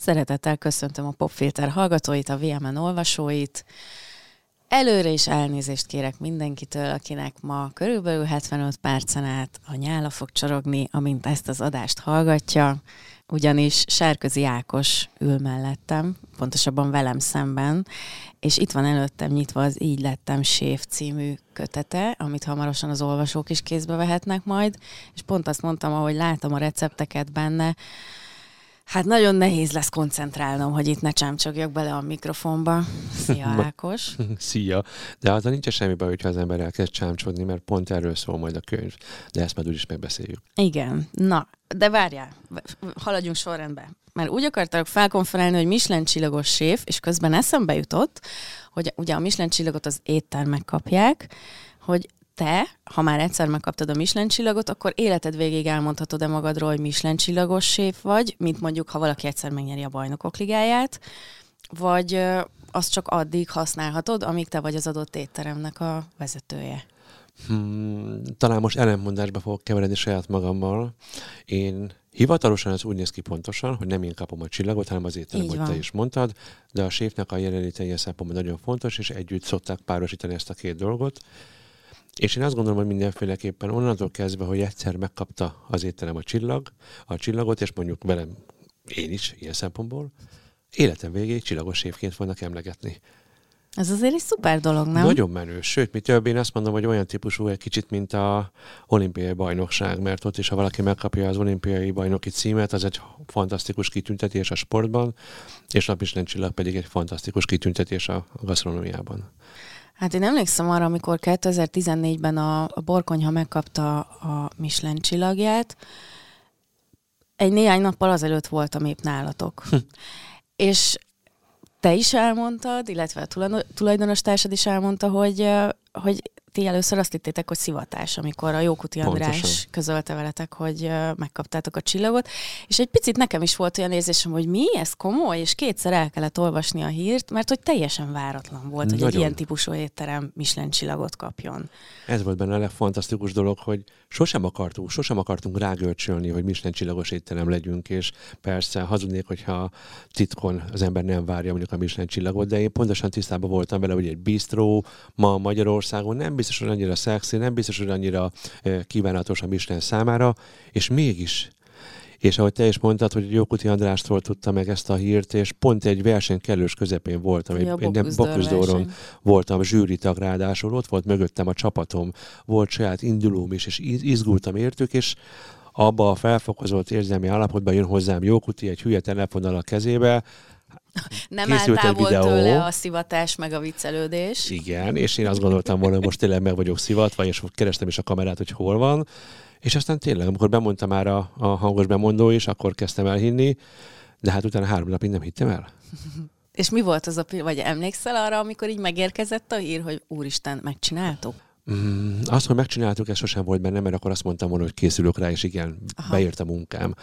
Szeretettel köszöntöm a Popfilter hallgatóit, a VMN olvasóit. Előre is elnézést kérek mindenkitől, akinek ma körülbelül 75 percen át a nyála fog csorogni, amint ezt az adást hallgatja, ugyanis Sárközi Ákos ül mellettem, pontosabban velem szemben, és itt van előttem nyitva az Így lettem séf című kötete, amit hamarosan az olvasók is kézbe vehetnek majd, és pont azt mondtam, ahogy látom a recepteket benne, Hát nagyon nehéz lesz koncentrálnom, hogy itt ne csámcsogjak bele a mikrofonba. Szia, Ákos! Szia! De azzal nincs semmi baj, hogyha az ember elkezd csámcsodni, mert pont erről szól majd a könyv. De ezt majd úgyis megbeszéljük. Igen. Na, de várjál, haladjunk sorrendbe. Mert úgy akartak felkonferálni, hogy Michelin csillagos séf, és közben eszembe jutott, hogy ugye a Michelin csillagot az éttermek kapják, hogy te, ha már egyszer megkaptad a Michelin csillagot, akkor életed végig elmondhatod-e magadról, hogy Michelin csillagos séf vagy, mint mondjuk, ha valaki egyszer megnyeri a bajnokok ligáját, vagy azt csak addig használhatod, amíg te vagy az adott étteremnek a vezetője? Hmm, talán most ellentmondásba fogok keveredni saját magammal. Én hivatalosan ez úgy néz ki pontosan, hogy nem én kapom a csillagot, hanem az étterem, hogy te is mondtad, de a séfnek a jelenléte ilyen szempontból nagyon fontos, és együtt szokták párosítani ezt a két dolgot. És én azt gondolom, hogy mindenféleképpen onnantól kezdve, hogy egyszer megkapta az étterem a csillag, a csillagot, és mondjuk velem én is ilyen szempontból, életem végéig csillagos évként fognak emlegetni. Ez azért egy szuper dolog, nem? Nagyon menő. Sőt, mi több, én azt mondom, hogy olyan típusú egy kicsit, mint a olimpiai bajnokság, mert ott is, ha valaki megkapja az olimpiai bajnoki címet, az egy fantasztikus kitüntetés a sportban, és Michelin csillag pedig egy fantasztikus kitüntetés a gasztronómiában. Hát én emlékszem arra, amikor 2014-ben a, a Borkonyha megkapta a Michelin csillagját, egy néhány nappal azelőtt voltam épp nálatok. Hm. És te is elmondtad, illetve a tulajdonos társad is elmondta, hogy, hogy ti először azt hittétek, hogy szivatás, amikor a Jókuti András Pontosan. közölte veletek, hogy megkaptátok a csillagot, és egy picit nekem is volt olyan érzésem, hogy mi, ez komoly, és kétszer el kellett olvasni a hírt, mert hogy teljesen váratlan volt, Nagyon. hogy egy ilyen típusú étterem Michelin csillagot kapjon. Ez volt benne a legfantasztikus dolog, hogy sosem akartunk, sosem akartunk rágörcsölni, hogy Michelin csillagos étterem legyünk, és persze hazudnék, hogyha titkon az ember nem várja mondjuk a Michelin csillagot, de én pontosan tisztában voltam vele, hogy egy bistró ma Magyarországon nem biztos, hogy annyira szexi, nem biztos, hogy annyira kívánatos a Michelin számára, és mégis és ahogy te is mondtad, hogy Jókuti Andrástól tudta meg ezt a hírt, és pont egy verseny kellős közepén voltam, egy, egy Boküzdóron voltam zsűritag ráadásul, ott volt mögöttem a csapatom, volt saját indulóm is, és izgultam értük, és abba a felfokozott érzelmi állapotban jön hozzám Jókuti egy hülye telefonnal a kezébe, nem állt távol tőle a szivatás, meg a viccelődés. Igen, és én azt gondoltam volna, hogy most tényleg meg vagyok szivatva, és kerestem is a kamerát, hogy hol van. És aztán tényleg, amikor bemondta már a, a hangos bemondó is, akkor kezdtem el hinni, de hát utána három napig nem hittem el. és mi volt az a vagy emlékszel arra, amikor így megérkezett a hír, hogy úristen, megcsináltuk? Mm, azt, hogy megcsináltuk, ez sosem volt benne, mert akkor azt mondtam volna, hogy készülök rá, és igen, Aha. beért a munkám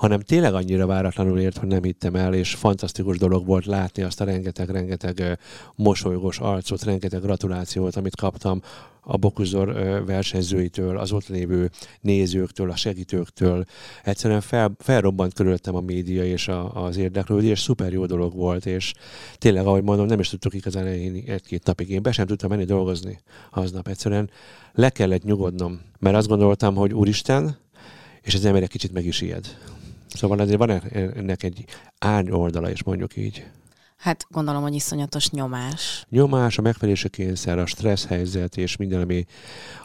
hanem tényleg annyira váratlanul ért, hogy nem hittem el, és fantasztikus dolog volt látni azt a rengeteg-rengeteg mosolygós arcot, rengeteg gratulációt, amit kaptam a Bokuzor versenyzőitől, az ott lévő nézőktől, a segítőktől. Egyszerűen fel, felrobbant körülöttem a média és a, az érdeklődés, szuper jó dolog volt, és tényleg, ahogy mondom, nem is tudtuk igazán én egy-két napig. Én be sem tudtam menni dolgozni aznap. Egyszerűen le kellett nyugodnom, mert azt gondoltam, hogy úristen, és az ember egy kicsit meg is ijed. Szóval azért van ennek egy árny oldala is, mondjuk így. Hát gondolom, hogy iszonyatos nyomás. Nyomás, a megfelelési kényszer, a stressz helyzet és minden, ami,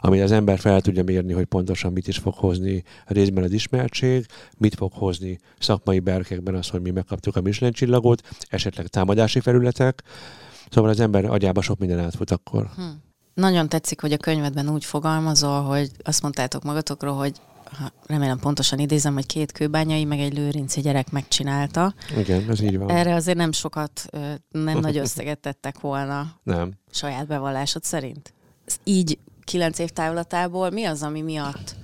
ami az ember fel tudja mérni, hogy pontosan mit is fog hozni részben az ismertség, mit fog hozni szakmai berkekben az, hogy mi megkaptuk a Michelin csillagot, esetleg támadási felületek. Szóval az ember agyába sok minden átfut akkor. Hm. Nagyon tetszik, hogy a könyvedben úgy fogalmazol, hogy azt mondtátok magatokról, hogy ha remélem pontosan idézem, hogy két kőbányai, meg egy lőrinci gyerek megcsinálta. Igen, ez így van. Erre azért nem sokat, nem nagy összeget tettek volna. Nem. Saját bevallásod szerint. Így kilenc év távlatából mi az, ami miatt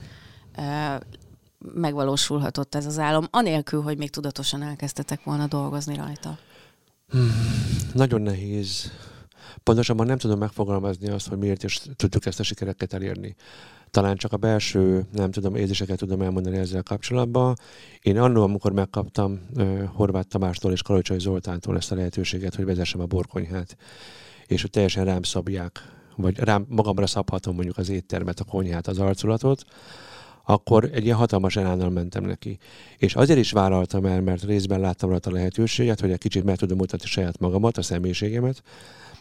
megvalósulhatott ez az álom, anélkül, hogy még tudatosan elkezdtetek volna dolgozni rajta? Hmm, nagyon nehéz. Pontosabban nem tudom megfogalmazni azt, hogy miért is tudtuk ezt a sikereket elérni. Talán csak a belső, nem tudom, érzéseket tudom elmondani ezzel kapcsolatban. Én annól, amikor megkaptam uh, Horváth Tamástól és Kalocsai Zoltántól ezt a lehetőséget, hogy vezessem a borkonyhát, és hogy teljesen rám szabják, vagy rám magamra szabhatom mondjuk az éttermet, a konyhát, az arculatot, akkor egy ilyen hatalmas elánnal mentem neki. És azért is vállaltam el, mert részben láttam rajta a lehetőséget, hogy egy kicsit meg tudom mutatni saját magamat, a személyiségemet,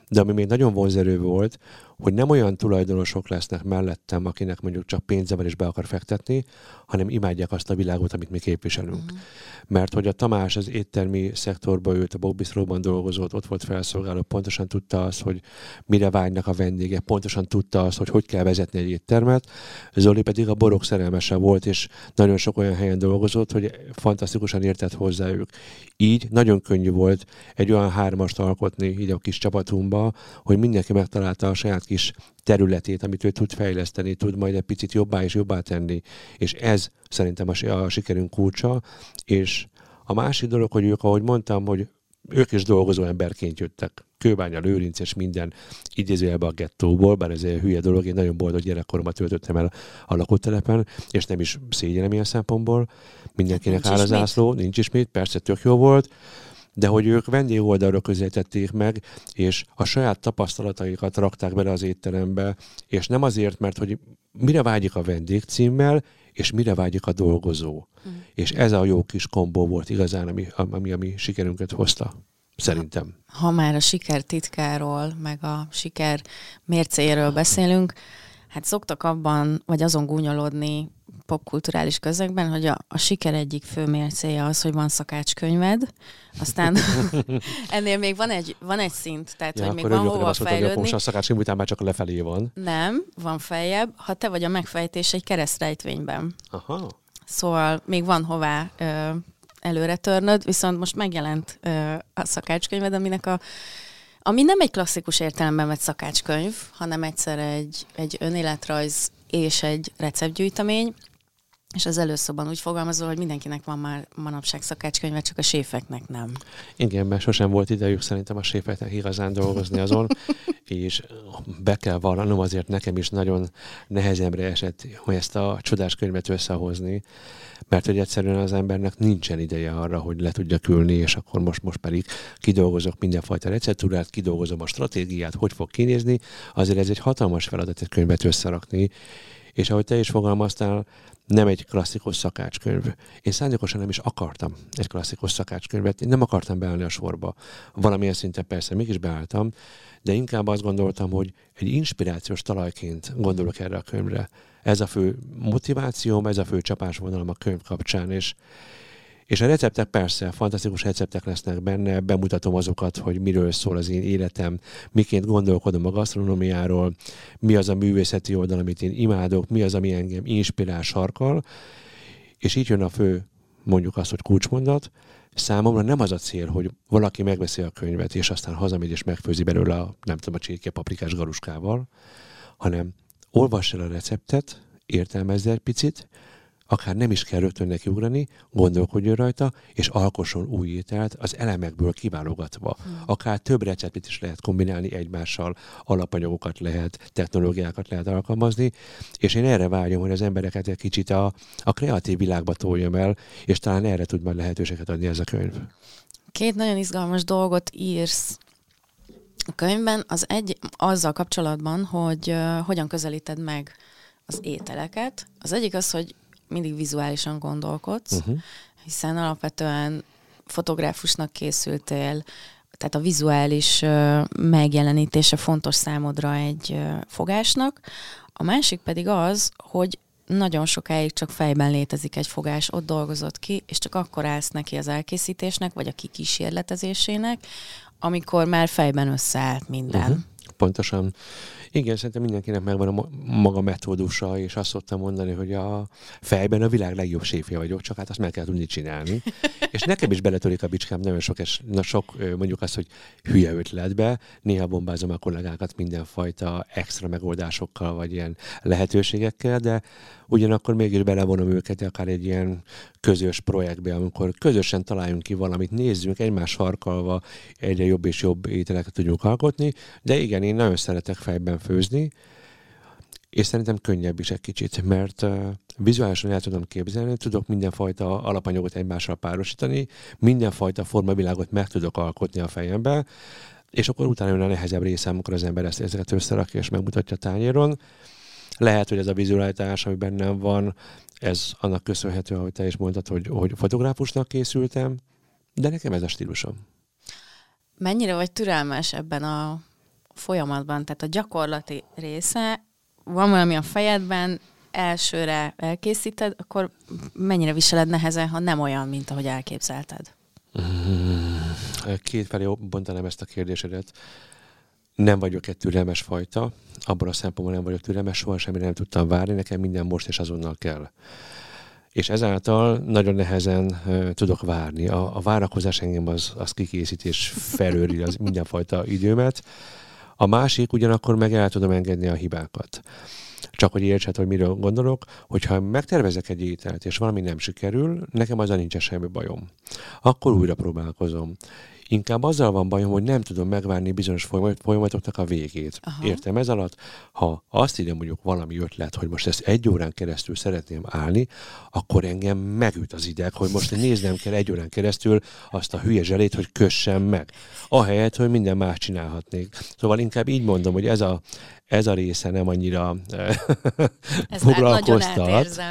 de ami még nagyon vonzerő volt, hogy nem olyan tulajdonosok lesznek mellettem, akinek mondjuk csak pénze van és be akar fektetni, hanem imádják azt a világot, amit mi képviselünk. Uh-huh. Mert hogy a Tamás az éttermi szektorban ült, a Bobbiszróban dolgozott, ott volt felszolgáló, pontosan tudta azt, hogy mire vágynak a vendégek, pontosan tudta azt, hogy hogy kell vezetni egy éttermet. Zoli pedig a borok szerelmese volt, és nagyon sok olyan helyen dolgozott, hogy fantasztikusan értett hozzájuk. Így nagyon könnyű volt egy olyan hármast alkotni így a kis csapatunkba, hogy mindenki megtalálta a saját kis területét, amit ő tud fejleszteni, tud majd egy picit jobbá és jobbá tenni. És ez szerintem a, a sikerünk kulcsa. És a másik dolog, hogy ők, ahogy mondtam, hogy ők is dolgozó emberként jöttek. Kőbánya, Lőrinc és minden idézőjelbe a gettóból, bár ez egy hülye dolog, én nagyon boldog gyerekkoromat töltöttem el a lakótelepen, és nem is szégyenem ilyen szempontból. Mindenkinek áll az ászló, nincs is mit, persze tök jó volt, de hogy ők vendégoldalra közelítették meg, és a saját tapasztalataikat rakták bele az étterembe, és nem azért, mert hogy mire vágyik a vendég címmel, és mire vágyik a dolgozó. Mm. És ez a jó kis kombó volt igazán, ami, ami, ami sikerünket hozta. Szerintem. Ha már a siker titkáról, meg a siker mércéről beszélünk, hát szoktak abban, vagy azon gúnyolódni popkulturális közegben, hogy a, a siker egyik fő mércéje az, hogy van szakácskönyved, aztán ennél még van egy, van egy szint, tehát ja, hogy még van hova fejlődni. Most a szakácskönyv után már csak a lefelé van. Nem, van feljebb, ha te vagy a megfejtés egy keresztrejtvényben. Aha. Szóval még van hová ö, előre törnöd, viszont most megjelent ö, a szakácskönyved, aminek a ami nem egy klasszikus értelemben vett szakácskönyv, hanem egyszer egy, egy önéletrajz és egy receptgyűjtemény, és az előszóban úgy fogalmazol, hogy mindenkinek van már manapság szakácskönyve, csak a séfeknek nem. Igen, mert sosem volt idejük szerintem a séfeknek igazán dolgozni azon, és be kell vallanom, azért nekem is nagyon nehezemre esett, hogy ezt a csodás könyvet összehozni, mert hogy egyszerűen az embernek nincsen ideje arra, hogy le tudja külni, és akkor most, most pedig kidolgozok mindenfajta receptúrát, kidolgozom a stratégiát, hogy fog kinézni, azért ez egy hatalmas feladat egy könyvet összerakni, és ahogy te is fogalmaztál, nem egy klasszikus szakácskönyv. Én szándékosan nem is akartam egy klasszikus szakácskönyvet, én nem akartam beállni a sorba. Valamilyen szinten persze mégis beálltam, de inkább azt gondoltam, hogy egy inspirációs talajként gondolok erre a könyvre. Ez a fő motivációm, ez a fő csapásvonalam a könyv kapcsán, és, és a receptek persze, fantasztikus receptek lesznek benne, bemutatom azokat, hogy miről szól az én életem, miként gondolkodom a gasztronómiáról, mi az a művészeti oldal, amit én imádok, mi az, ami engem inspirál, sarkal, és így jön a fő, mondjuk azt, hogy kulcsmondat, számomra nem az a cél, hogy valaki megveszi a könyvet, és aztán hazamegy és megfőzi belőle a, nem tudom, a csirke paprikás garuskával, hanem olvass el a receptet, értelmezz egy picit, akár nem is kell rögtön nekiugrani, gondolkodjon rajta, és alkosson új ételt az elemekből kiválogatva. Hmm. Akár több receptet is lehet kombinálni egymással, alapanyagokat lehet, technológiákat lehet alkalmazni, és én erre vágyom, hogy az embereket egy kicsit a, a kreatív világba toljam el, és talán erre tud majd lehetőséget adni ez a könyv. Két nagyon izgalmas dolgot írsz a könyvben. Az egy azzal kapcsolatban, hogy uh, hogyan közelíted meg az ételeket. Az egyik az, hogy mindig vizuálisan gondolkodsz, uh-huh. hiszen alapvetően fotográfusnak készültél, tehát a vizuális megjelenítése fontos számodra egy fogásnak. A másik pedig az, hogy nagyon sokáig csak fejben létezik egy fogás, ott dolgozott ki, és csak akkor állsz neki az elkészítésnek, vagy a kikísérletezésének, amikor már fejben összeállt minden. Uh-huh. Pontosan. Igen, szerintem mindenkinek megvan a maga metódusa, és azt szoktam mondani, hogy a fejben a világ legjobb séfje vagyok, csak hát azt meg kell tudni csinálni. és nekem is beletörik a bicskám nagyon sok, és na sok mondjuk azt, hogy hülye ötletbe. Néha bombázom a kollégákat mindenfajta extra megoldásokkal, vagy ilyen lehetőségekkel, de ugyanakkor mégis belevonom őket akár egy ilyen közös projektbe, amikor közösen találjunk ki valamit, nézzünk egymás sarkalva, egyre jobb és jobb ételeket tudjunk alkotni, de igen, én nagyon szeretek fejben főzni, és szerintem könnyebb is egy kicsit, mert uh, vizuálisan el tudom képzelni, tudok mindenfajta alapanyagot egymással párosítani, mindenfajta formavilágot meg tudok alkotni a fejembe, és akkor utána jön a nehezebb része, amikor az ember ezt ezeket összerakja és megmutatja a tányéron. Lehet, hogy ez a vizualitás, ami bennem van, ez annak köszönhető, ahogy te is mondtad, hogy, hogy fotográfusnak készültem, de nekem ez a stílusom. Mennyire vagy türelmes ebben a folyamatban? Tehát a gyakorlati része, van valami a fejedben, elsőre elkészíted, akkor mennyire viseled nehezen, ha nem olyan, mint ahogy elképzelted? Hmm. Két felé bontanám ezt a kérdésedet. Nem vagyok egy türelmes fajta, abban a szempontból nem vagyok türelmes, soha semmire nem tudtam várni, nekem minden most és azonnal kell. És ezáltal nagyon nehezen uh, tudok várni. A, a várakozás engem az, az kikészít és felőri az mindenfajta időmet. A másik ugyanakkor meg el tudom engedni a hibákat. Csak hogy értsed, hogy miről gondolok, hogyha megtervezek egy ételt, és valami nem sikerül, nekem azzal nincs semmi bajom. Akkor újra próbálkozom. Inkább azzal van bajom, hogy nem tudom megvárni bizonyos folyamatoknak a végét. Aha. Értem ez alatt? Ha azt írja mondjuk valami ötlet, hogy most ezt egy órán keresztül szeretném állni, akkor engem megüt az ideg, hogy most néznem kell egy órán keresztül azt a hülye zselét, hogy kössem meg. Ahelyett, hogy minden más csinálhatnék. Szóval inkább így mondom, hogy ez a, ez a része nem annyira foglalkoztat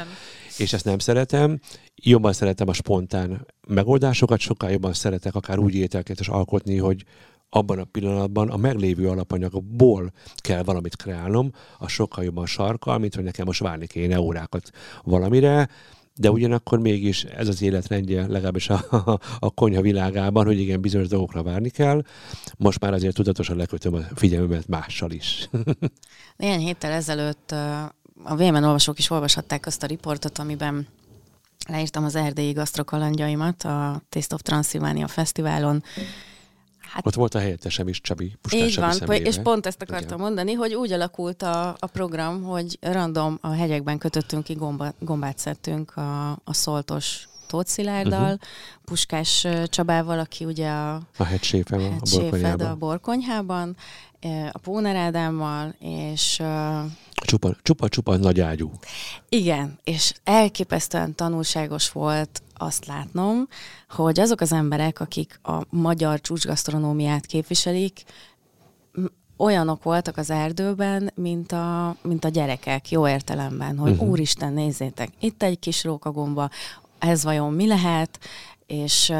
és ezt nem szeretem. Jobban szeretem a spontán megoldásokat, sokkal jobban szeretek akár úgy ételket is alkotni, hogy abban a pillanatban a meglévő alapanyagból kell valamit kreálnom, a sokkal jobban sarkal, mint hogy nekem most várni kéne órákat valamire, de ugyanakkor mégis ez az életrendje, legalábbis a, a, a konyha világában, hogy igen, bizonyos dolgokra várni kell. Most már azért tudatosan lekötöm a figyelmemet mással is. Néhány héttel ezelőtt a VMN olvasók is olvashatták azt a riportot, amiben leírtam az erdélyi gasztrokalandjaimat a Taste of Transylvania Fesztiválon. Hát, Ott volt a helyettesem is, Csabi. Puskás így van, személyre. és pont ezt akartam Igen. mondani, hogy úgy alakult a, a program, hogy random a hegyekben kötöttünk ki, gomba, gombát szedtünk a, a szoltos Tóth Szilárddal, uh-huh. Puskás Csabával, aki ugye a, a hegyséfem a, a borkonyhában. a borkonyhában, a Póner Ádámmal, és... Csupa, csupa, csupa nagy ágyú. Igen, és elképesztően tanulságos volt azt látnom, hogy azok az emberek, akik a magyar csúcsgasztronómiát képviselik, olyanok voltak az erdőben, mint a, mint a gyerekek, jó értelemben, hogy uh-huh. úristen, nézzétek, itt egy kis rókagomba, ez vajon mi lehet, és,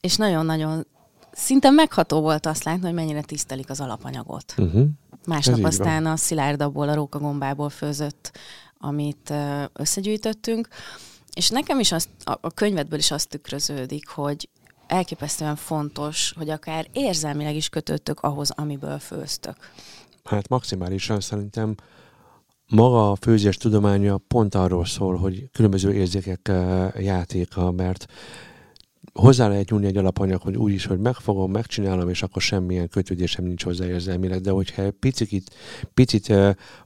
és nagyon-nagyon szinte megható volt azt látni, hogy mennyire tisztelik az alapanyagot. Uh-huh. Másnap aztán van. a szilárdaból, a rókagombából főzött, amit összegyűjtöttünk. És nekem is azt, a könyvedből is azt tükröződik, hogy elképesztően fontos, hogy akár érzelmileg is kötöttök ahhoz, amiből főztök. Hát maximálisan szerintem maga a főzés tudománya pont arról szól, hogy különböző érzékek játéka, mert hozzá lehet nyúlni egy alapanyag, hogy úgy is, hogy megfogom, megcsinálom, és akkor semmilyen kötődésem nincs hozzá érzelmileg, de hogyha picit, picit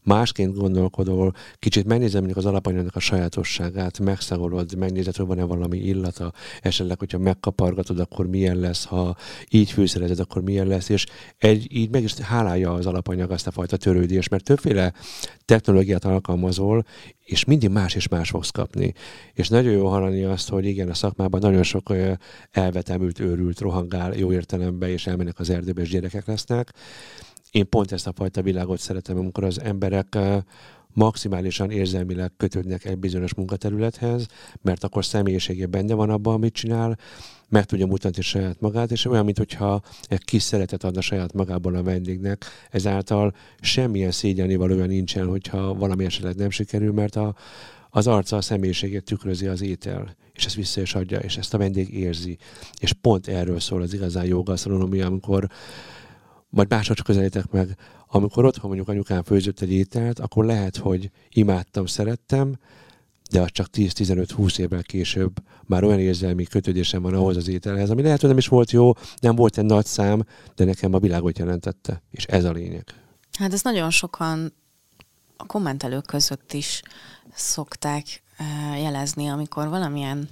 másként gondolkodol, kicsit megnézem mondjuk az alapanyagnak a sajátosságát, megszagolod, megnézed, hogy van-e valami illata, esetleg, hogyha megkapargatod, akkor milyen lesz, ha így fűszerezed, akkor milyen lesz, és egy, így meg is hálálja az alapanyag azt a fajta törődés, mert többféle technológiát alkalmazol, és mindig más és más fogsz kapni. És nagyon jó hallani azt, hogy igen, a szakmában nagyon sok elvetemült, őrült, rohangál jó értelemben, és elmennek az erdőbe, és gyerekek lesznek. Én pont ezt a fajta világot szeretem, amikor az emberek maximálisan érzelmileg kötődnek egy bizonyos munkaterülethez, mert akkor személyisége benne van abban, amit csinál, meg tudja mutatni saját magát, és olyan, mintha egy kis szeretet adna saját magából a vendégnek, ezáltal semmilyen szégyelni valója nincsen, hogyha valami esetleg nem sikerül, mert a, az arca a személyiségét tükrözi az étel, és ezt vissza is adja, és ezt a vendég érzi. És pont erről szól az igazán jó gasztronómia, amikor vagy másodszor közelítek meg, amikor otthon mondjuk anyukám főzött egy ételt, akkor lehet, hogy imádtam, szerettem, de az csak 10-15-20 évvel később már olyan érzelmi kötődésem van ahhoz az ételhez, ami lehet, hogy nem is volt jó, nem volt egy nagy szám, de nekem a világot jelentette, és ez a lényeg. Hát ez nagyon sokan a kommentelők között is szokták eh, jelezni, amikor valamilyen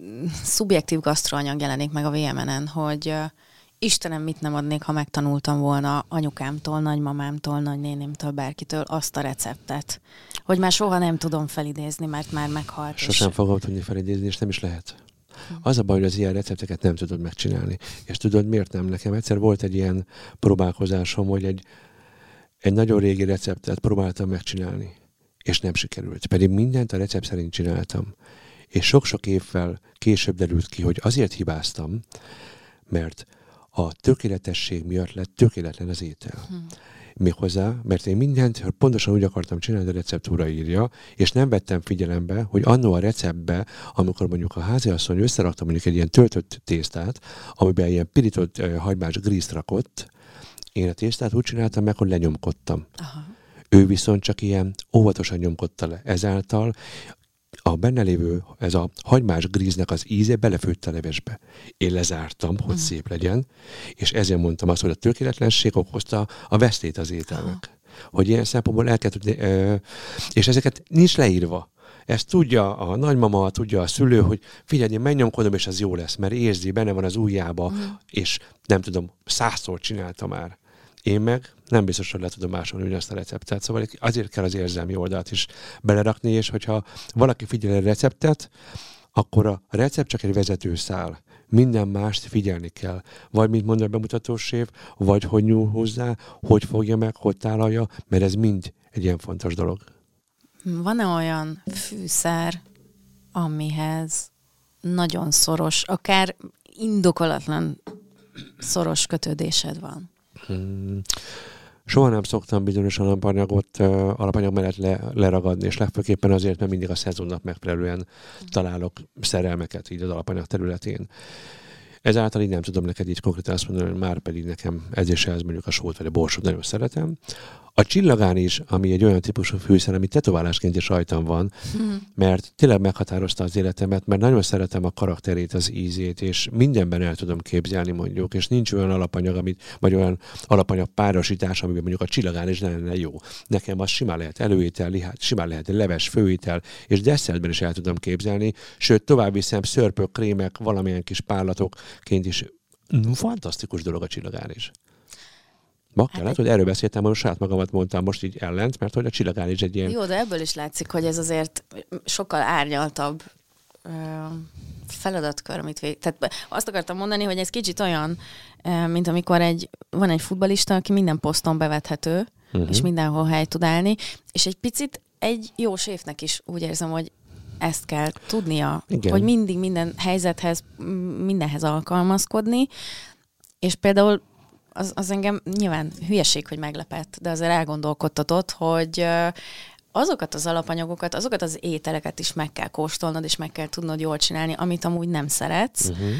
mm, szubjektív gasztroanyag jelenik meg a VMN-en, hogy eh, Istenem, mit nem adnék, ha megtanultam volna anyukámtól, nagymamámtól, nagynénémtől, bárkitől azt a receptet, hogy már soha nem tudom felidézni, mert már meghalt. Sosem és... fogom tudni felidézni, és nem is lehet. Hm. Az a baj, hogy az ilyen recepteket nem tudod megcsinálni. És tudod, miért nem? Nekem egyszer volt egy ilyen próbálkozásom, hogy egy, egy nagyon régi receptet próbáltam megcsinálni, és nem sikerült. Pedig mindent a recept szerint csináltam. És sok-sok évvel később derült ki, hogy azért hibáztam, mert a tökéletesség miatt lett tökéletlen az étel. Hmm. Méghozzá, mert én mindent pontosan úgy akartam csinálni, a receptúra írja, és nem vettem figyelembe, hogy annó a receptbe, amikor mondjuk a háziasszony összerakta mondjuk egy ilyen töltött tésztát, amiben ilyen pirított uh, hagymás grízt rakott, én a tésztát úgy csináltam meg, hogy lenyomkodtam. Aha. Ő viszont csak ilyen óvatosan nyomkodta le. Ezáltal a benne lévő, ez a hagymás gríznek az íze belefőtt a levesbe. Én lezártam, hogy mm. szép legyen, és ezért mondtam azt, hogy a tökéletlenség okozta a vesztét az ételnek. Hogy ilyen szempontból el kell tudni, és ezeket nincs leírva. Ezt tudja a nagymama, tudja a szülő, hogy figyelj, én megnyomkodom, és az jó lesz, mert érzi, benne van az ujjába, mm. és nem tudom, százszor csinálta már. Én meg nem biztos, hogy le tudom másolni ugyanazt a receptet. Szóval azért kell az érzelmi oldalt is belerakni, és hogyha valaki figyel a receptet, akkor a recept csak egy vezetőszál. Minden mást figyelni kell. Vagy, mint mondja a bemutatós év, vagy hogy nyúl hozzá, hogy fogja meg, hogy tálalja, mert ez mind egy ilyen fontos dolog. Van-e olyan fűszer, amihez nagyon szoros, akár indokolatlan szoros kötődésed van? Soha nem szoktam bizonyos alapanyagot alapanyag mellett le, leragadni, és legfőképpen azért, mert mindig a szezonnak megfelelően találok szerelmeket így az alapanyag területén. Ezáltal így nem tudom neked így konkrétan azt mondani, hogy már pedig nekem ez és ez mondjuk a sót vagy a borsot nagyon szeretem. A csillagán is, ami egy olyan típusú fűszer, ami tetoválásként is rajtam van, mm. mert tényleg meghatározta az életemet, mert nagyon szeretem a karakterét, az ízét, és mindenben el tudom képzelni mondjuk, és nincs olyan alapanyag, amit, vagy olyan alapanyag párosítás, amiben mondjuk a csillagán is lenne jó. Nekem az simán lehet előétel, simán lehet leves, főétel, és desszertben is el tudom képzelni, sőt, tovább viszem szörpök, krémek, valamilyen kis párlatokként is. Fantasztikus dolog a csillagán is. Ma hát kellett, egy... hogy erről beszéltem, hogy saját magamat mondtam most így ellent, mert hogy a csillagán is egy ilyen... Jó, de ebből is látszik, hogy ez azért sokkal árnyaltabb ö, feladatkör, amit vég... Tehát azt akartam mondani, hogy ez kicsit olyan, mint amikor egy, van egy futbalista, aki minden poszton bevethető, uh-huh. és mindenhol hely tud állni, és egy picit egy jó séfnek is úgy érzem, hogy ezt kell tudnia, Igen. hogy mindig minden helyzethez, mindenhez alkalmazkodni, és például az, az engem nyilván hülyeség, hogy meglepett, de azért elgondolkodtatott, hogy azokat az alapanyagokat, azokat az ételeket is meg kell kóstolnod, és meg kell tudnod jól csinálni, amit amúgy nem szeretsz. Uh-huh.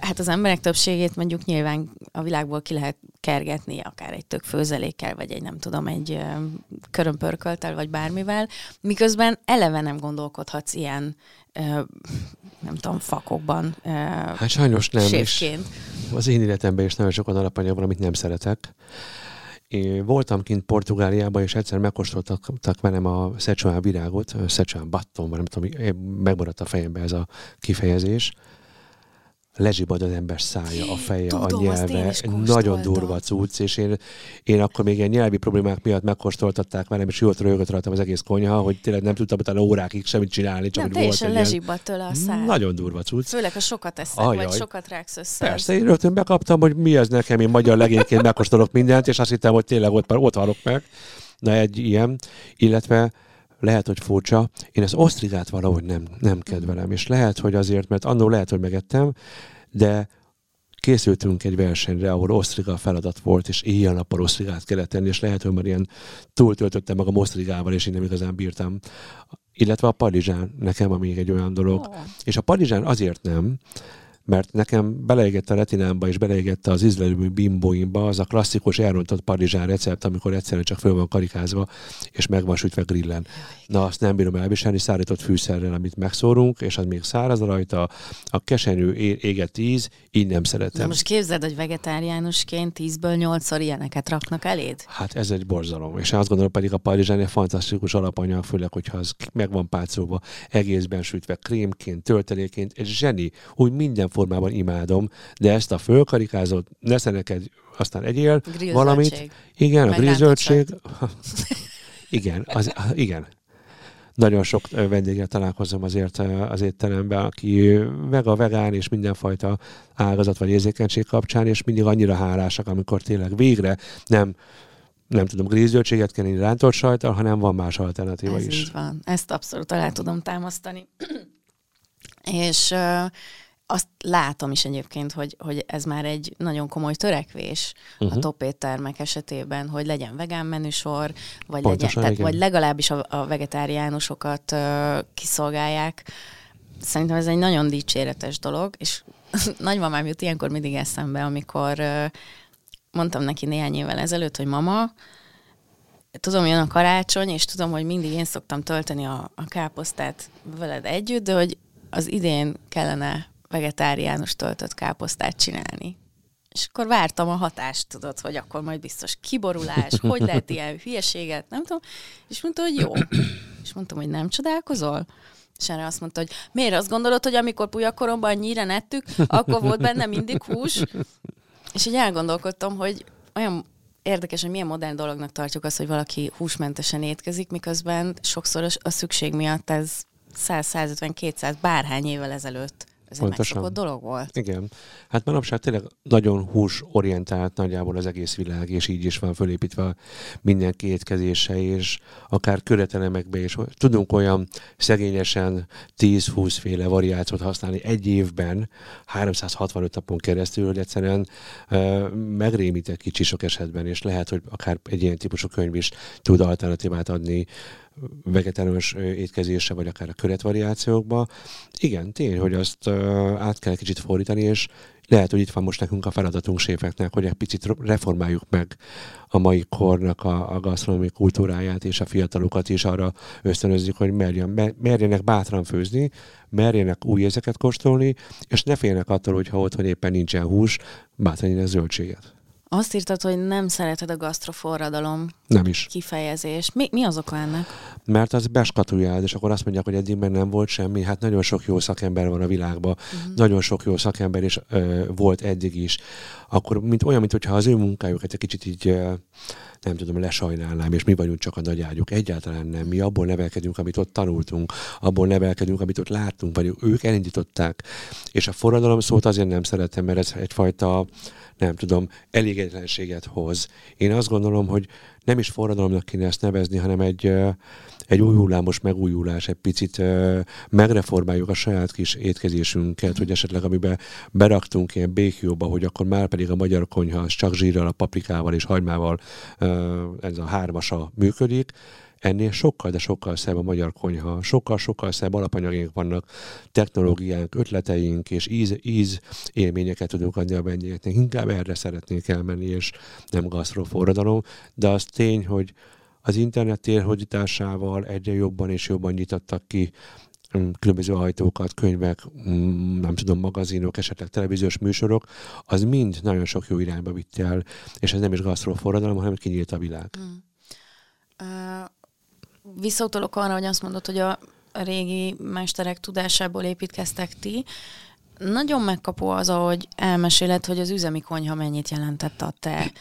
Hát az emberek többségét mondjuk nyilván a világból ki lehet kergetni, akár egy tök főzelékkel, vagy egy nem tudom, egy körömpörköltel, vagy bármivel, miközben eleve nem gondolkodhatsz ilyen nem tudom, fakokban. Hát sajnos nem. Séfként. az én életemben is nagyon sok olyan alapanyag van, amit nem szeretek. Voltam kint Portugáliában, és egyszer megkóstoltak velem a Szecsuán virágot, Szecsuán batton, nem tudom, megmaradt a fejembe ez a kifejezés lezsibad az ember szája, a feje, Tudom, a nyelve. Nagyon durva cucc, és én, én akkor még ilyen nyelvi problémák miatt megkóstoltatták velem, és jól rögött rajtam az egész konyha, hogy tényleg nem tudtam utána órákig semmit csinálni, csak nem, hogy volt egy lezsibad tőle a száj. Nagyon durva cucc. Főleg, ha sokat eszek, Ajaj. vagy sokat ráksz össze. Persze, én rögtön bekaptam, hogy mi ez nekem, én magyar legényként megkóstolok mindent, és azt hittem, hogy tényleg ott, ott halok meg. Na egy ilyen, illetve lehet, hogy furcsa, én az osztrigát valahogy nem, nem kedvelem, és lehet, hogy azért, mert annól lehet, hogy megettem, de készültünk egy versenyre, ahol osztriga feladat volt, és éjjel-nappal osztrigát kellett tenni, és lehet, hogy már ilyen túltöltöttem magam osztrigával, és én nem igazán bírtam. Illetve a padizsán nekem, ami egy olyan dolog. Oh. És a padizsán azért nem, mert nekem beleégett a retinámba és beleégett az ízlelő bimbóimba az a klasszikus elrontott parizsán recept, amikor egyszerűen csak föl van karikázva, és meg van sütve grillen. Na, azt nem bírom elviselni, szárított fűszerrel, amit megszórunk, és az még száraz rajta, a keserű égett íz, így nem szeretem. Na most képzeld, hogy vegetáriánusként 10-ből 8-szor ilyeneket raknak eléd? Hát ez egy borzalom. És azt gondolom pedig a parizsán egy fantasztikus alapanyag, főleg, hogyha az meg van pácolva, egészben sütve, krémként, tölteléként, egy zseni, úgy minden formában imádom, de ezt a fölkarikázott, nesze neked, aztán egyél valamit. Igen, Meg a grízöldség. igen, az, igen. Nagyon sok vendéggel találkozom azért az étteremben, aki vega, vegán és mindenfajta ágazat vagy érzékenység kapcsán, és mindig annyira hálásak, amikor tényleg végre nem nem tudom, grízgyöltséget kell inni rántolt sajtal, hanem van más alternatíva Ez is. így van. Ezt abszolút alá tudom támasztani. és azt látom is egyébként, hogy, hogy ez már egy nagyon komoly törekvés uh-huh. a top éttermek esetében, hogy legyen vegán menüsor, vagy, Pontosan, legyen, tehát, vagy legalábbis a, a vegetáriánusokat uh, kiszolgálják. Szerintem ez egy nagyon dicséretes dolog, és nagymamám jut ilyenkor mindig eszembe, amikor uh, mondtam neki néhány évvel ezelőtt, hogy mama, tudom, jön a karácsony, és tudom, hogy mindig én szoktam tölteni a, a káposztát veled együtt, de hogy az idén kellene vegetáriánus töltött káposztát csinálni. És akkor vártam a hatást, tudod, hogy akkor majd biztos kiborulás, hogy lehet ilyen hülyeséget, nem tudom. És mondta, hogy jó. És mondtam, hogy nem csodálkozol? És erre azt mondta, hogy miért azt gondolod, hogy amikor pujakoromban nyíren ettük, akkor volt benne mindig hús? És így elgondolkodtam, hogy olyan érdekes, hogy milyen modern dolognak tartjuk azt, hogy valaki húsmentesen étkezik, miközben sokszor a szükség miatt ez 100-150-200 bárhány évvel ezelőtt ez Pontosan. egy dolog volt. Igen. Hát manapság tényleg nagyon húsorientált nagyjából az egész világ, és így is van fölépítve minden kétkezése, és akár köretelemekbe is. Tudunk olyan szegényesen 10-20 féle variációt használni egy évben, 365 napon keresztül, hogy egyszerűen uh, megrémítek kicsi sok esetben, és lehet, hogy akár egy ilyen típusú könyv is tud alternatívát adni vegetáriánus étkezésre, vagy akár a köretvariációkba. Igen, tény, hogy azt át kell kicsit fordítani, és lehet, hogy itt van most nekünk a feladatunk séfeknek, hogy egy picit reformáljuk meg a mai kornak a, a gasztronómiai kultúráját, és a fiatalokat is arra ösztönözzük, hogy merjen, merjenek bátran főzni, merjenek új érzeket kóstolni, és ne féljenek attól, hogyha otthon éppen nincsen hús, bátran zöldséget. Azt írtad, hogy nem szereted a gasztroforradalom nem is. kifejezés. Mi, mi az oka ennek? Mert az beskatujál, és akkor azt mondják, hogy eddig nem volt semmi. Hát nagyon sok jó szakember van a világban, uh-huh. nagyon sok jó szakember is ö, volt eddig is. Akkor mint olyan, mintha az ő munkájukat egy kicsit így ö, nem tudom, lesajnálnám, és mi vagyunk csak a nagy ágyuk. Egyáltalán nem. Mi abból nevelkedünk, amit ott tanultunk, abból nevelkedünk, amit ott láttunk, vagy ők elindították. És a forradalom szót azért nem szeretem, mert ez egyfajta nem tudom, elégedetlenséget hoz. Én azt gondolom, hogy nem is forradalomnak kéne ezt nevezni, hanem egy, egy új hullámos megújulás, egy picit megreformáljuk a saját kis étkezésünket, hogy esetleg amiben beraktunk ilyen békjóba, hogy akkor már pedig a magyar konyha az csak zsírral, a paprikával és hagymával ez a hármasa működik, ennél sokkal, de sokkal szebb a magyar konyha, sokkal-sokkal szebb alapanyagink vannak, technológiánk, ötleteink és íz, íz élményeket tudunk adni a vendégeknek. Inkább erre szeretnék elmenni, és nem gasztroforradalom, de az tény, hogy az internet térhódításával egyre jobban és jobban nyitottak ki mm, különböző ajtókat, könyvek, mm, nem tudom, magazinok, esetleg televíziós műsorok, az mind nagyon sok jó irányba vitt el, és ez nem is gasztroforradalom, hanem kinyílt a világ. Mm. Uh, visszautolok arra, hogy azt mondod, hogy a régi mesterek tudásából építkeztek ti. Nagyon megkapó az, ahogy elmeséled, hogy az üzemi konyha mennyit jelentett a te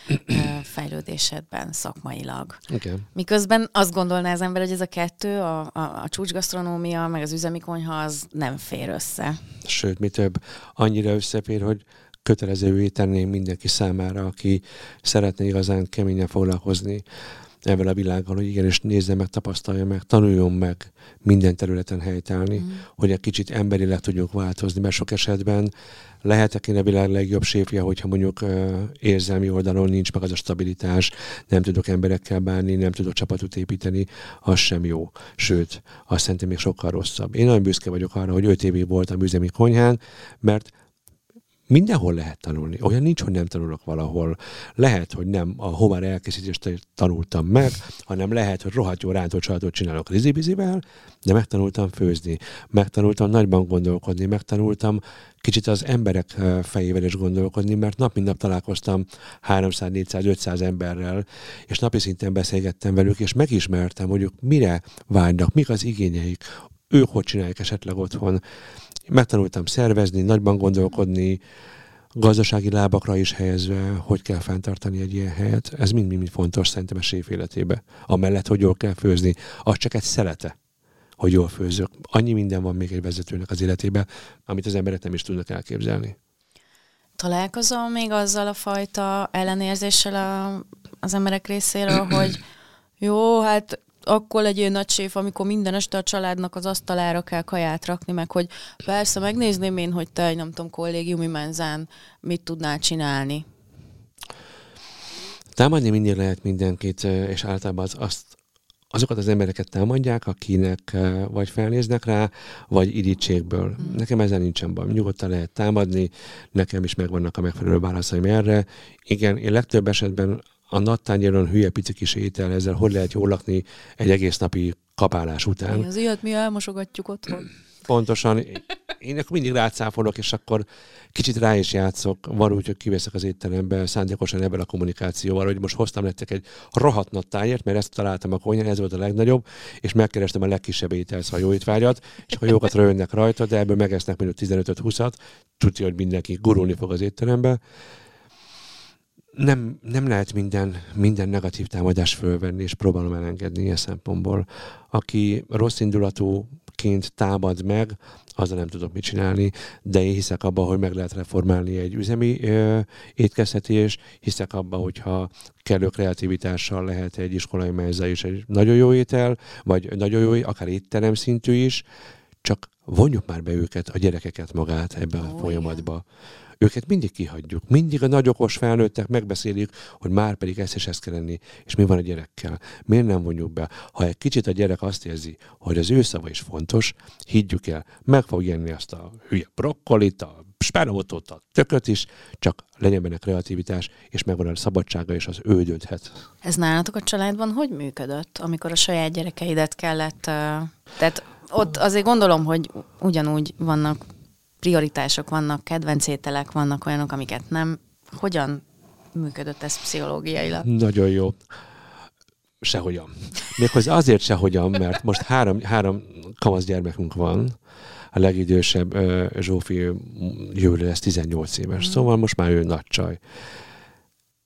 fejlődésedben szakmailag. Okay. Miközben azt gondolná az ember, hogy ez a kettő, a, a, a csúcsgasztronómia, meg az üzemi konyha, az nem fér össze. Sőt, mi több, annyira összefér, hogy kötelezővé tenném mindenki számára, aki szeretne igazán keményen foglalkozni ebben a világgal, hogy igenis nézze meg, tapasztalja meg, tanuljon meg minden területen helytállni, mm. hogy egy kicsit emberileg tudjunk változni, mert sok esetben lehetek én a világ legjobb séfje, hogyha mondjuk uh, érzelmi oldalon nincs meg az a stabilitás, nem tudok emberekkel bánni, nem tudok csapatot építeni, az sem jó. Sőt, azt szerintem még sokkal rosszabb. Én nagyon büszke vagyok arra, hogy öt évig voltam üzemi konyhán, mert mindenhol lehet tanulni. Olyan nincs, hogy nem tanulok valahol. Lehet, hogy nem a homár elkészítést tanultam meg, hanem lehet, hogy rohadt jó rántott csinálok rizibizivel, de megtanultam főzni, megtanultam nagyban gondolkodni, megtanultam kicsit az emberek fejével is gondolkodni, mert nap mint nap találkoztam 300, 400, 500 emberrel, és napi szinten beszélgettem velük, és megismertem, hogy ők mire vágynak, mik az igényeik, ők hogy csinálják esetleg otthon, Megtanultam szervezni, nagyban gondolkodni, gazdasági lábakra is helyezve, hogy kell fenntartani egy ilyen helyet. Ez mind-mind fontos szerintem a séf életébe. Amellett, hogy jól kell főzni, az csak egy szelete, hogy jól főzök. Annyi minden van még egy vezetőnek az életébe, amit az emberek nem is tudnak elképzelni. Találkozol még azzal a fajta ellenérzéssel a, az emberek részéről, hogy jó, hát akkor legyél nagy séf, amikor minden este a családnak az asztalára kell kaját rakni, meg hogy persze megnézném én, hogy te nem tudom, kollégiumi menzán mit tudnál csinálni. Támadni mindig lehet mindenkit, és általában az, azt, azokat az embereket támadják, akinek vagy felnéznek rá, vagy irítségből. Mm. Nekem ezzel nincsen baj. Nyugodtan lehet támadni, nekem is megvannak a megfelelő válaszaim erre. Igen, én legtöbb esetben a nattányéron hülye pici kis étel, ezzel hogy lehet jól lakni egy egész napi kapálás után. Az ilyet mi elmosogatjuk otthon. Pontosan. Én akkor mindig rácáfolok, és akkor kicsit rá is játszok. Van úgy, hogy kiveszek az étterembe, szándékosan ebben a kommunikációval, hogy most hoztam nektek egy rohadt nagy tájért, mert ezt találtam a konyhán, ez volt a legnagyobb, és megkerestem a legkisebb ételszajó étvágyat, és akkor jókat röhögnek rajta, de ebből megesznek mondjuk 15-20-at, tudja, hogy mindenki gurulni fog az étterembe nem, nem lehet minden, minden negatív támadást fölvenni, és próbálom elengedni ilyen szempontból. Aki rossz indulatúként támad meg, azzal nem tudok mit csinálni, de én hiszek abban, hogy meg lehet reformálni egy üzemi ö, étkeztetés, hiszek abban, hogyha kellő kreativitással lehet egy iskolai menze is egy nagyon jó étel, vagy nagyon jó, akár étterem szintű is, csak vonjuk már be őket, a gyerekeket magát ebbe a folyamatba. Igen őket mindig kihagyjuk. Mindig a nagy okos felnőttek megbeszélik, hogy már pedig ezt és ezt kell lenni, és mi van a gyerekkel. Miért nem vonjuk be? Ha egy kicsit a gyerek azt érzi, hogy az ő szava is fontos, higgyük el, meg fog jenni azt a hülye brokkolit, a spenótot, a tököt is, csak legyen benne kreativitás, és megvan a szabadsága, és az ő dönthet. Ez nálatok a családban hogy működött, amikor a saját gyerekeidet kellett, tehát ott azért gondolom, hogy ugyanúgy vannak prioritások vannak, kedvenc ételek vannak, olyanok, amiket nem. Hogyan működött ez pszichológiailag? Nagyon jó. Sehogyan. Méghozzá azért sehogyan, mert most három, három kamasz gyermekünk van, a legidősebb Zsófi jövőre lesz 18 éves, mm. szóval most már ő nagy csaj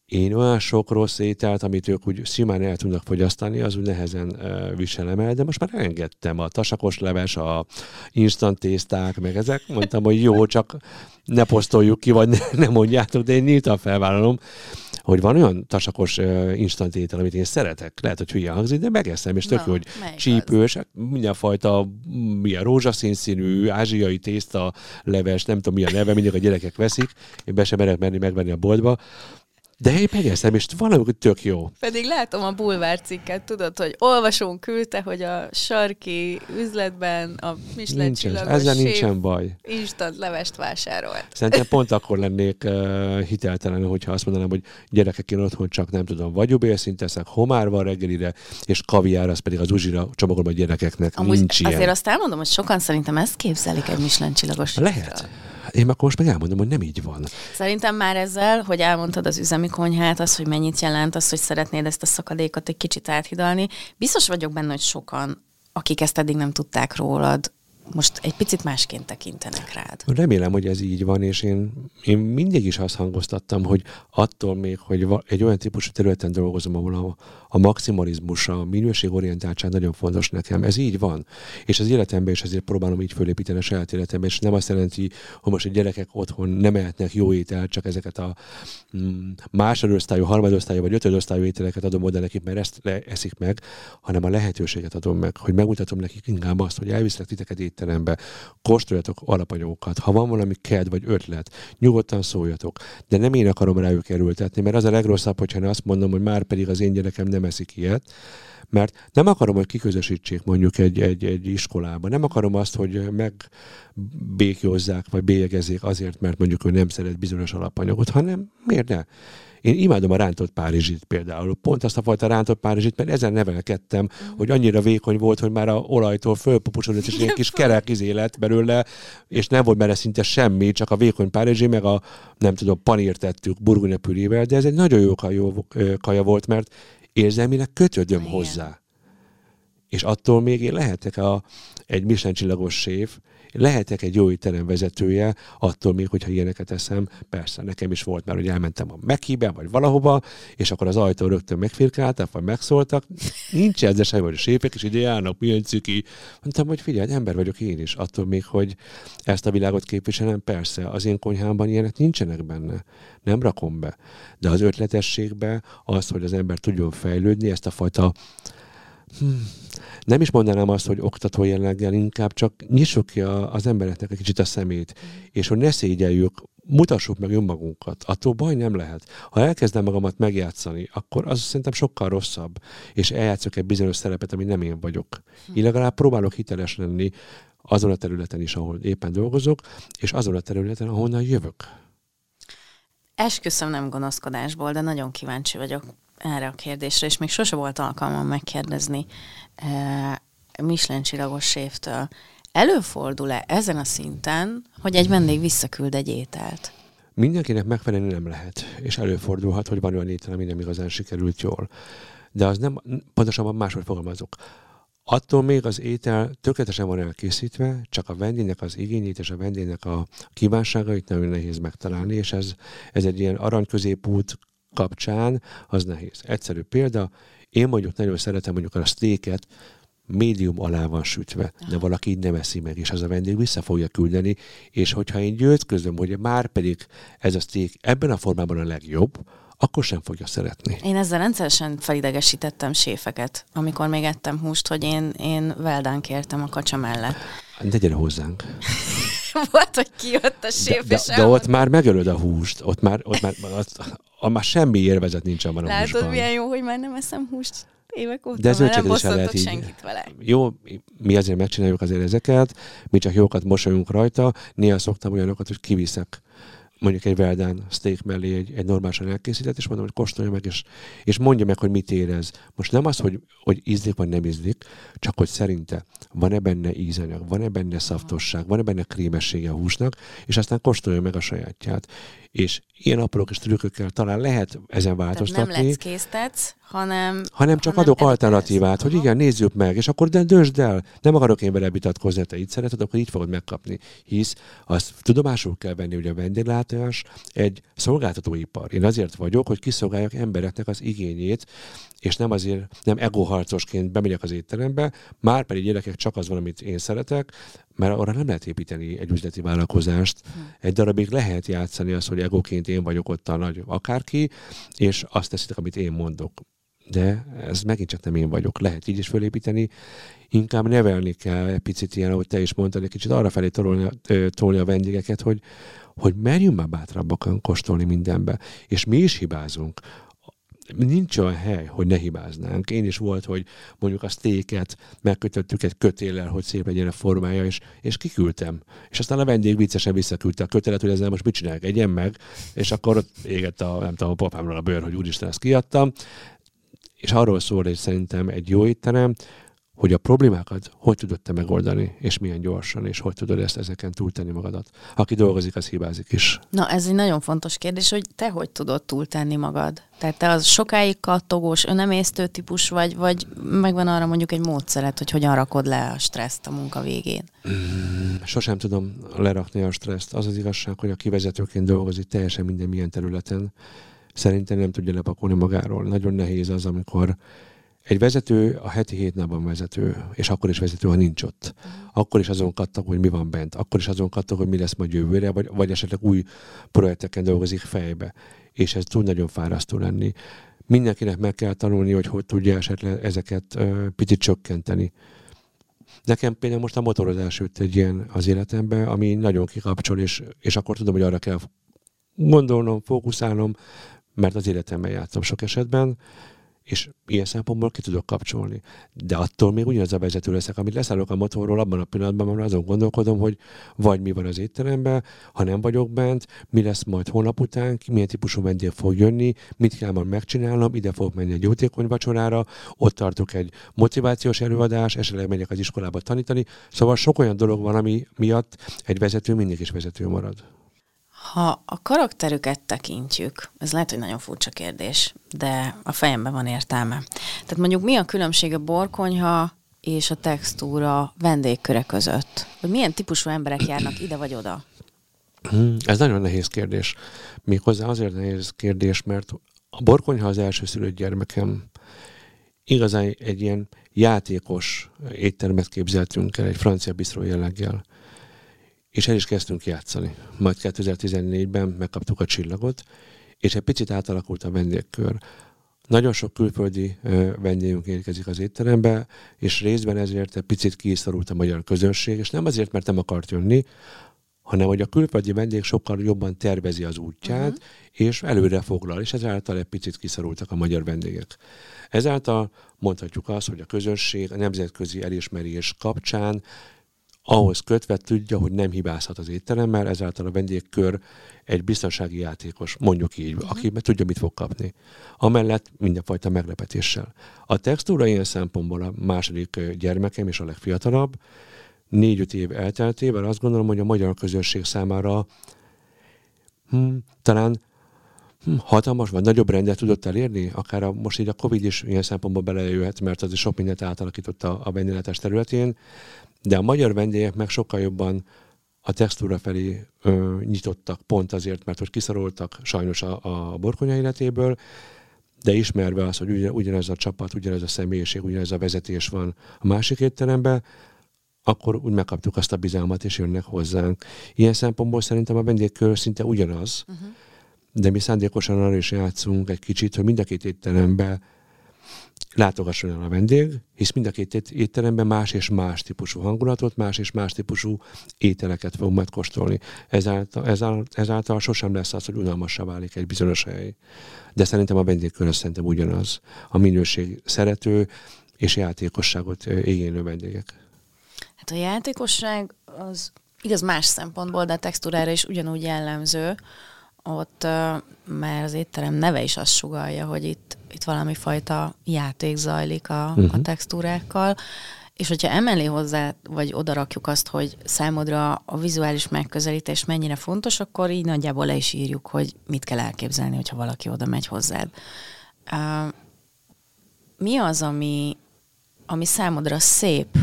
én olyan sok rossz ételt, amit ők úgy simán el tudnak fogyasztani, az úgy nehezen viselem el, de most már engedtem a tasakos leves, a instant tészták, meg ezek. Mondtam, hogy jó, csak ne posztoljuk ki, vagy ne, ne mondjátok, de én nyíltan felvállalom, hogy van olyan tasakos uh, instant étel, amit én szeretek. Lehet, hogy hülye hangzik, de megeszem, és tök jó, hogy csípős, hát mindenfajta milyen rózsaszín színű, ázsiai tészta, leves, nem tudom milyen neve, mindig a gyerekek veszik, én be sem merek menni megvenni a boltba, de én megeszem, és valami tök jó. Pedig látom a bulvár cikket, tudod, hogy olvasón küldte, hogy a sarki üzletben a Michelin csillagos Ezzel nincsen baj. Instant levest vásárolt. Szerintem pont akkor lennék uh, hiteltelen, hogyha azt mondanám, hogy gyerekek, én otthon csak nem tudom, vagyubélszint teszek, homár van reggelire, és kaviár, az pedig az uzsira csomagolom a gyerekeknek. Amúgy Nincs azért ilyen. azt elmondom, hogy sokan szerintem ezt képzelik egy Michelin csillagos Lehet. Én akkor most meg elmondom, hogy nem így van. Szerintem már ezzel, hogy elmondtad az üzemi konyhát, az, hogy mennyit jelent, az, hogy szeretnéd ezt a szakadékot egy kicsit áthidalni. Biztos vagyok benne, hogy sokan, akik ezt eddig nem tudták rólad, most egy picit másként tekintenek rád. Remélem, hogy ez így van, és én, én mindig is azt hangoztattam, hogy attól még, hogy egy olyan típusú területen dolgozom, ahol a, a maximalizmus, a minőségorientáltság nagyon fontos nekem. Ez így van. És az életemben is ezért próbálom így fölépíteni a saját életemben, és nem azt jelenti, hogy most a gyerekek otthon nem ehetnek jó ételt, csak ezeket a mm, másodosztályú, harmadosztályú vagy ötödosztályú ételeket adom oda nekik, mert ezt eszik meg, hanem a lehetőséget adom meg, hogy megmutatom nekik inkább azt, hogy elviszlek titeket étterembe, kóstoljatok alapanyagokat, ha van valami ked vagy ötlet, nyugodtan szóljatok, de nem én akarom rájuk erőltetni, mert az a legrosszabb, hogyha azt mondom, hogy már pedig az én gyerekem nem eszik ilyet, mert nem akarom, hogy kiközösítsék mondjuk egy, egy, egy iskolába. Nem akarom azt, hogy megbékjózzák, vagy bélyegezzék azért, mert mondjuk ő nem szeret bizonyos alapanyagot, hanem miért ne? Én imádom a rántott Párizsit például. Pont azt a fajta rántott Párizsit, mert ezen nevelkedtem, uh-huh. hogy annyira vékony volt, hogy már a olajtól fölpupusodott, és egy kis kerek izé lett belőle, és nem volt benne szinte semmi, csak a vékony Párizsi, meg a nem tudom, panírt tettük burgonya de ez egy nagyon jó kaja, kaja volt, mert érzelmileg kötődöm Igen. hozzá. És attól még én lehetek a, egy Michelin csillagos séf, lehetek egy jó étterem vezetője, attól még, hogyha ilyeneket eszem, persze, nekem is volt már, hogy elmentem a Mekibe, vagy valahova, és akkor az ajtó rögtön megfirkáltak, vagy megszóltak. Nincs ezzel semmi, hogy a séfek is ide járnak, milyen ciki. Mondtam, hogy figyelj, ember vagyok én is, attól még, hogy ezt a világot képviselem, persze, az én konyhámban ilyenek nincsenek benne. Nem rakom be. De az ötletességbe az, hogy az ember tudjon fejlődni, ezt a fajta hmm, nem is mondanám azt, hogy oktató jelleggel, inkább csak nyissuk ki a, az embereknek egy kicsit a szemét, mm. és hogy ne szégyeljük, mutassuk meg önmagunkat. Attól baj nem lehet. Ha elkezdem magamat megjátszani, akkor az szerintem sokkal rosszabb, és eljátszok egy bizonyos szerepet, ami nem én vagyok. Én legalább próbálok hiteles lenni azon a területen is, ahol éppen dolgozok, és azon a területen, ahonnan jövök. Esküszöm nem gonoszkodásból, de nagyon kíváncsi vagyok erre a kérdésre, és még sose volt alkalmam megkérdezni e, Michelin csillagos séftől. Előfordul-e ezen a szinten, hogy egy vendég visszaküld egy ételt? Mindenkinek megfelelni nem lehet, és előfordulhat, hogy van olyan étel, ami nem igazán sikerült jól. De az nem, pontosabban máshogy fogalmazok. Attól még az étel tökéletesen van elkészítve, csak a vendégnek az igényét és a vendégnek a kívánságait nagyon nehéz megtalálni, és ez, ez egy ilyen aranyközépút kapcsán az nehéz. Egyszerű példa, én mondjuk nagyon szeretem mondjuk a steaket, médium alá van sütve, de valaki így nem eszi meg, és az a vendég vissza fogja küldeni, és hogyha én győzködöm, hogy már pedig ez a steak ebben a formában a legjobb, akkor sem fogja szeretni. Én ezzel rendszeresen felidegesítettem séfeket, amikor még ettem húst, hogy én, én veldán kértem a kacsa mellett. De gyere hozzánk. Volt, hogy kijött a séf, de, de, de ott már megölöd a húst, ott már, ott már, ott, ott már semmi érvezet nincs abban a Látod, húsban. milyen jó, hogy már nem eszem húst évek óta, De ez már nem lehet így. senkit vele. Jó, mi azért megcsináljuk azért ezeket, mi csak jókat mosolyunk rajta, néha szoktam olyanokat, hogy kiviszek mondjuk egy Veldán steak mellé egy, egy normálisan elkészített, és mondom, hogy kóstolja meg, és, és mondja meg, hogy mit érez. Most nem az, hogy, hogy ízlik vagy nem ízlik, csak hogy szerinte van-e benne ízanyag, van-e benne szaftosság, van-e benne krémessége a húsnak, és aztán kóstolja meg a sajátját és ilyen apró kis trükkökkel talán lehet ezen változtatni. Tehát nem leckésztetsz, hanem... Hanem csak hanem adok alternatívát, hogy igen, nézzük meg, és akkor de döntsd el. Nem akarok én vele vitatkozni, te így szereted, akkor így fogod megkapni. Hisz azt tudomásul kell venni, hogy a vendéglátás egy szolgáltatóipar. Én azért vagyok, hogy kiszolgáljak embereknek az igényét, és nem azért, nem egoharcosként bemegyek az étterembe, már pedig gyerekek csak az van, amit én szeretek, mert arra nem lehet építeni egy üzleti vállalkozást. Hm. Egy darabig lehet játszani azt, hogy egóként én vagyok ott a nagy akárki, és azt teszitek, amit én mondok. De ez megint csak nem én vagyok. Lehet így is fölépíteni. Inkább nevelni kell egy picit ilyen, ahogy te is mondtad, egy kicsit arra felé tolni, a vendégeket, hogy, hogy merjünk már bátrabban kóstolni mindenbe. És mi is hibázunk nincs olyan hely, hogy ne hibáznánk. Én is volt, hogy mondjuk a sztéket megkötöttük egy kötéllel, hogy szép legyen a formája, és, és kiküldtem. És aztán a vendég viccesen visszaküldte a kötelet, hogy ezzel most mit csinálják, egyen meg, és akkor ott égett a, nem tudom, a papámról a bőr, hogy úristen, ezt kiadtam. És arról szól, hogy szerintem egy jó étterem, hogy a problémákat hogy tudod te megoldani, és milyen gyorsan, és hogy tudod ezt ezeken túltenni magadat. Aki dolgozik, az hibázik is. Na, ez egy nagyon fontos kérdés, hogy te hogy tudod túltenni magad? Tehát te az sokáig kattogós, önemésztő típus vagy, vagy megvan arra mondjuk egy módszeret, hogy hogyan rakod le a stresszt a munka végén? Mm, sosem tudom lerakni a stresszt. Az az igazság, hogy aki vezetőként dolgozik teljesen minden milyen területen, szerintem nem tudja lepakolni magáról. Nagyon nehéz az, amikor egy vezető a heti hét napban vezető, és akkor is vezető, ha nincs ott. Akkor is azon kattog, hogy mi van bent. Akkor is azon kattog, hogy mi lesz majd jövőre, vagy, vagy esetleg új projekteken dolgozik fejbe. És ez tud nagyon fárasztó lenni. Mindenkinek meg kell tanulni, hogy hogy tudja esetleg ezeket uh, picit csökkenteni. Nekem például most a motorozás jött egy ilyen az életembe, ami nagyon kikapcsol, és, és akkor tudom, hogy arra kell gondolnom, fókuszálnom, mert az életemben játszom sok esetben, és ilyen szempontból ki tudok kapcsolni. De attól még ugyanaz a vezető leszek, amit leszállok a motorról, abban a pillanatban már azon gondolkodom, hogy vagy mi van az étteremben, ha nem vagyok bent, mi lesz majd holnap után, milyen típusú vendég fog jönni, mit kell majd megcsinálnom, ide fogok menni egy jótékony vacsorára, ott tartok egy motivációs előadás, esetleg megyek az iskolába tanítani. Szóval sok olyan dolog van, ami miatt egy vezető mindig is vezető marad. Ha a karakterüket tekintjük, ez lehet, hogy nagyon furcsa kérdés, de a fejemben van értelme. Tehát mondjuk mi a különbség a borkonyha és a textúra vendégköre között? Hogy milyen típusú emberek járnak ide vagy oda? Hmm, ez nagyon nehéz kérdés. Méghozzá azért nehéz kérdés, mert a borkonyha az első szülött gyermekem. Igazán egy ilyen játékos éttermet képzeltünk el, egy francia bistró jelleggel. És el is kezdtünk játszani. Majd 2014-ben megkaptuk a csillagot, és egy picit átalakult a vendégkör. Nagyon sok külföldi vendégünk érkezik az étterembe, és részben ezért egy picit kiszorult a magyar közönség, és nem azért, mert nem akart jönni, hanem hogy a külföldi vendég sokkal jobban tervezi az útját, uh-huh. és előre foglal, és ezáltal egy picit kiszorultak a magyar vendégek. Ezáltal mondhatjuk azt, hogy a közönség a nemzetközi elismerés kapcsán ahhoz kötve tudja, hogy nem hibázhat az étteremmel, ezáltal a vendégkör egy biztonsági játékos, mondjuk így, uh-huh. aki tudja, mit fog kapni. Amellett mindenfajta meglepetéssel. A textúra ilyen szempontból a második gyermekem és a legfiatalabb, négy-öt év elteltével azt gondolom, hogy a magyar közösség számára hm, talán hm, hatalmas vagy nagyobb rendet tudott elérni, akár a, most így a Covid is ilyen szempontból belejöhet, mert az is sok mindent átalakított a, a vendéglátás területén, de a magyar vendégek meg sokkal jobban a textúra felé ö, nyitottak, pont azért, mert hogy kiszoroltak sajnos a, a borkonya életéből, de ismerve az, hogy ugyanez a csapat, ugyanez a személyiség, ugyanez a vezetés van a másik étteremben, akkor úgy megkaptuk azt a bizalmat, és jönnek hozzánk. Ilyen szempontból szerintem a vendégkör szinte ugyanaz, uh-huh. de mi szándékosan arra is játszunk egy kicsit, hogy mind a két étteremben látogasson el a vendég, hisz mind a két étteremben más és más típusú hangulatot, más és más típusú ételeket fogunk majd kóstolni. Ezáltal, ezáltal, ezáltal sosem lesz az, hogy unalmassá válik egy bizonyos hely. De szerintem a vendégkör szerintem ugyanaz. A minőség szerető és játékosságot igénylő vendégek. Hát a játékosság az igaz más szempontból, de a textúrára is ugyanúgy jellemző. Ott már az étterem neve is azt sugalja, hogy itt, itt valami fajta játék zajlik a, uh-huh. a mhm. textúrákkal. És hogyha emellé hozzá, vagy odarakjuk azt, hogy számodra a vizuális megközelítés mennyire fontos, akkor így nagyjából le is írjuk, hogy mit kell elképzelni, hogyha valaki oda megy hozzád. Uh, mi az, ami, ami számodra szép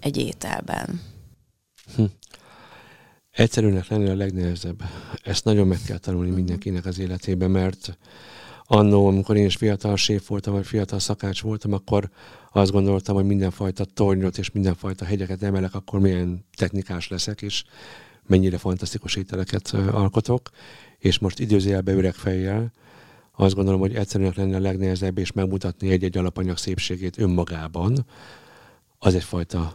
egy ételben? Egyszerűnek lenni a legnehezebb. Ezt nagyon meg kell tanulni mhm. mindenkinek az életében, mert annó, amikor én is fiatal séf voltam, vagy fiatal szakács voltam, akkor azt gondoltam, hogy mindenfajta tornyot és mindenfajta hegyeket emelek, akkor milyen technikás leszek, és mennyire fantasztikus ételeket alkotok. És most időzélbe öreg fejjel, azt gondolom, hogy egyszerűen lenne a legnehezebb, és megmutatni egy-egy alapanyag szépségét önmagában, az egyfajta,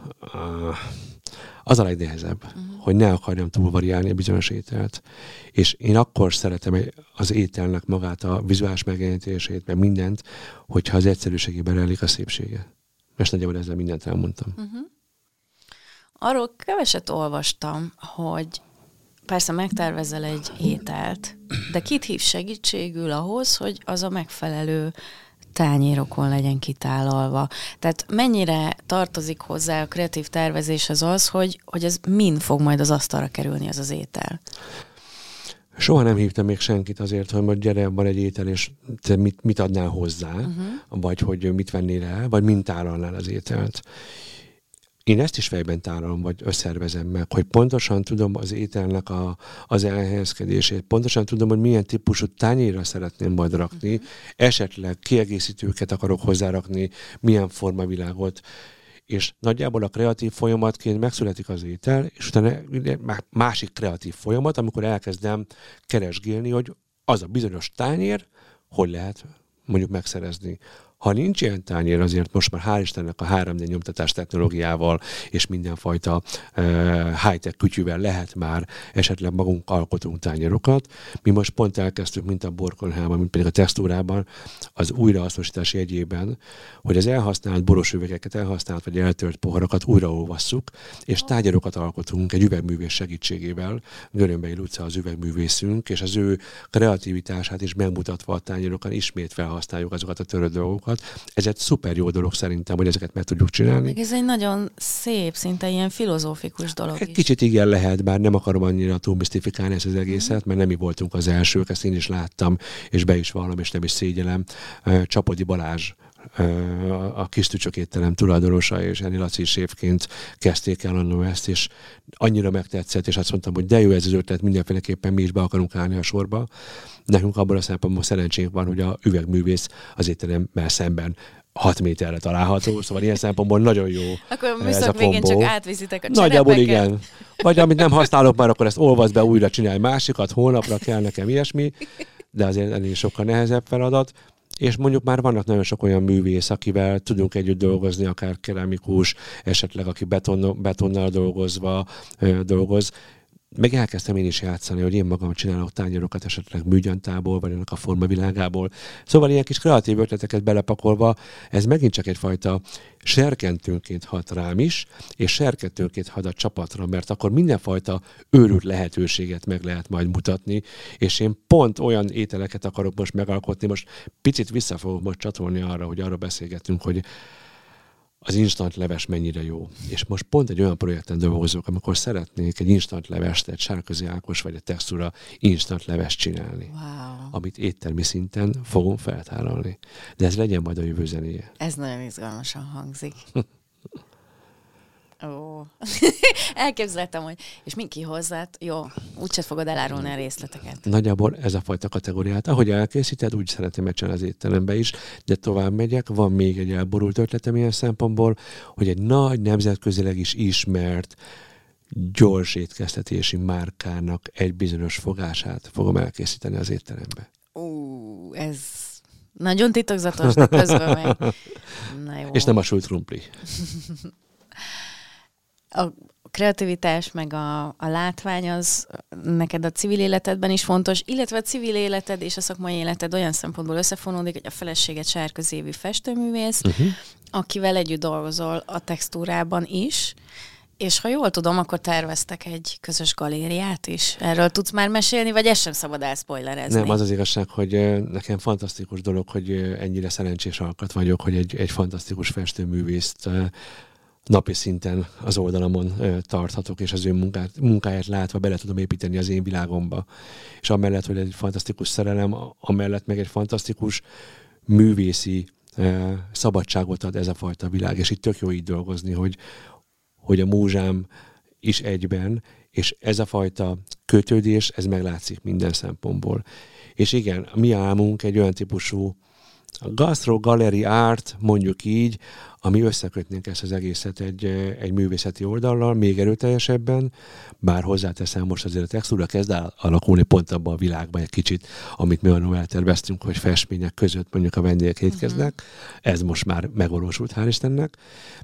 az a legnehezebb, uh-huh. hogy ne akarjam túlvariálni a bizonyos ételt. És én akkor szeretem az ételnek magát, a vizuális megjelenítését, meg mindent, hogyha az egyszerűségében rejlik a szépsége. És nagyjából ezzel mindent elmondtam. Uh-huh. Arról keveset olvastam, hogy persze megtervezel egy ételt, de kit hív segítségül ahhoz, hogy az a megfelelő tányérokon legyen kitálalva. Tehát mennyire tartozik hozzá a kreatív tervezéshez az, hogy, hogy ez mind fog majd az asztalra kerülni az az étel? Soha nem hívtam még senkit azért, hogy majd gyere, van egy étel, és te mit, mit adnál hozzá, uh-huh. vagy hogy mit vennél el, vagy mint tálalnál az ételt én ezt is fejben tálalom, vagy összervezem meg, hogy pontosan tudom az ételnek a, az elhelyezkedését, pontosan tudom, hogy milyen típusú tányérra szeretném majd rakni, uh-huh. esetleg kiegészítőket akarok hozzárakni, milyen formavilágot, és nagyjából a kreatív folyamatként megszületik az étel, és utána másik kreatív folyamat, amikor elkezdem keresgélni, hogy az a bizonyos tányér, hogy lehet mondjuk megszerezni. Ha nincs ilyen tányér, azért most már hál' Istennek a 3D nyomtatás technológiával és mindenfajta uh, high-tech kütyűvel lehet már esetleg magunk alkotunk tányérokat. Mi most pont elkezdtük, mint a borkonhában, mint pedig a textúrában, az újrahasznosítás jegyében, hogy az elhasznált boros üvegeket, elhasznált vagy eltört poharakat újraolvasszuk, és tányérokat alkotunk egy üvegművész segítségével. Görömbei Luca az üvegművészünk, és az ő kreativitását is megmutatva a tányérokat ismét felhasználjuk azokat a törött dolgokat, dolgokat. Ez egy szuper jó dolog szerintem, hogy ezeket meg tudjuk csinálni. Ez egy nagyon szép, szinte ilyen filozófikus dolog Egy is. Kicsit igen lehet, bár nem akarom annyira túl misztifikálni ezt az egészet, mert nem mi voltunk az elsők, ezt én is láttam, és be is vallom, és nem is szégyelem. Csapodi Balázs a kis tücsök étterem tulajdonosa és Eni Laci séfként kezdték el annó ezt, és annyira megtetszett, és azt mondtam, hogy de jó ez az ötlet, mindenféleképpen mi is be akarunk állni a sorba. Nekünk abban a szempontból szerencsénk van, hogy a üvegművész az étteremmel szemben 6 méterre található, szóval ilyen szempontból nagyon jó Akkor a műszak végén csak átviszitek a Nagyjából igen. Vagy amit nem használok már, akkor ezt olvasd be, újra csinálj másikat, holnapra kell nekem ilyesmi, de azért ennél sokkal nehezebb feladat. És mondjuk már vannak nagyon sok olyan művész, akivel tudunk együtt dolgozni, akár keramikus, esetleg aki beton, betonnal dolgozva dolgoz, meg elkezdtem én is játszani, hogy én magam csinálok tányérokat esetleg műgyantából, vagy ennek a formavilágából. Szóval ilyen kis kreatív ötleteket belepakolva, ez megint csak egyfajta serkentőnként hat rám is, és serkentőnként hat a csapatra, mert akkor mindenfajta őrült lehetőséget meg lehet majd mutatni, és én pont olyan ételeket akarok most megalkotni, most picit vissza fogok most csatolni arra, hogy arra beszélgettünk, hogy az instant leves mennyire jó. És most pont egy olyan projekten dolgozok, amikor szeretnék egy instant levest, egy sárközi ákos vagy egy textúra instant levest csinálni. Wow. Amit éttermi szinten fogom feltárolni. De ez legyen majd a jövő zenéje. Ez nagyon izgalmasan hangzik. Ó, elképzeltem, hogy és mi kihozzát, jó, úgyse fogod elárulni a részleteket. Nagyjából ez a fajta kategóriát. Ahogy elkészíted, úgy szeretném megcsinálni az étterembe is, de tovább megyek. Van még egy elborult ötletem ilyen szempontból, hogy egy nagy nemzetközileg is ismert gyors étkeztetési márkának egy bizonyos fogását fogom elkészíteni az étterembe. Ú, ez nagyon titokzatos, de közben meg... Na jó. És nem a sült krumpli. a kreativitás, meg a, a látvány az neked a civil életedben is fontos, illetve a civil életed és a szakmai életed olyan szempontból összefonódik, hogy a feleséget sárközévi festőművész, uh-huh. akivel együtt dolgozol a textúrában is, és ha jól tudom, akkor terveztek egy közös galériát is. Erről tudsz már mesélni, vagy ezt sem szabad elspoilerezni? Nem, az az igazság, hogy nekem fantasztikus dolog, hogy ennyire szerencsés alkat vagyok, hogy egy, egy fantasztikus festőművészt napi szinten az oldalamon tarthatok, és az ő munkát, munkáját látva bele tudom építeni az én világomba. És amellett, hogy egy fantasztikus szerelem, amellett meg egy fantasztikus művészi szabadságot ad ez a fajta világ, és itt tök jó így dolgozni, hogy, hogy a múzsám is egyben, és ez a fajta kötődés, ez meglátszik minden szempontból. És igen, mi álmunk egy olyan típusú Gastro Gallery Art, mondjuk így, ami összekötnénk ezt az egészet egy, egy művészeti oldallal, még erőteljesebben, bár hozzáteszem most azért a textúra kezd el alakulni pont abban a világban egy kicsit, amit mi annól elterveztünk, hogy festmények között mondjuk a vendégek étkeznek. Uh-huh. Ez most már megvalósult, hál' Istennek.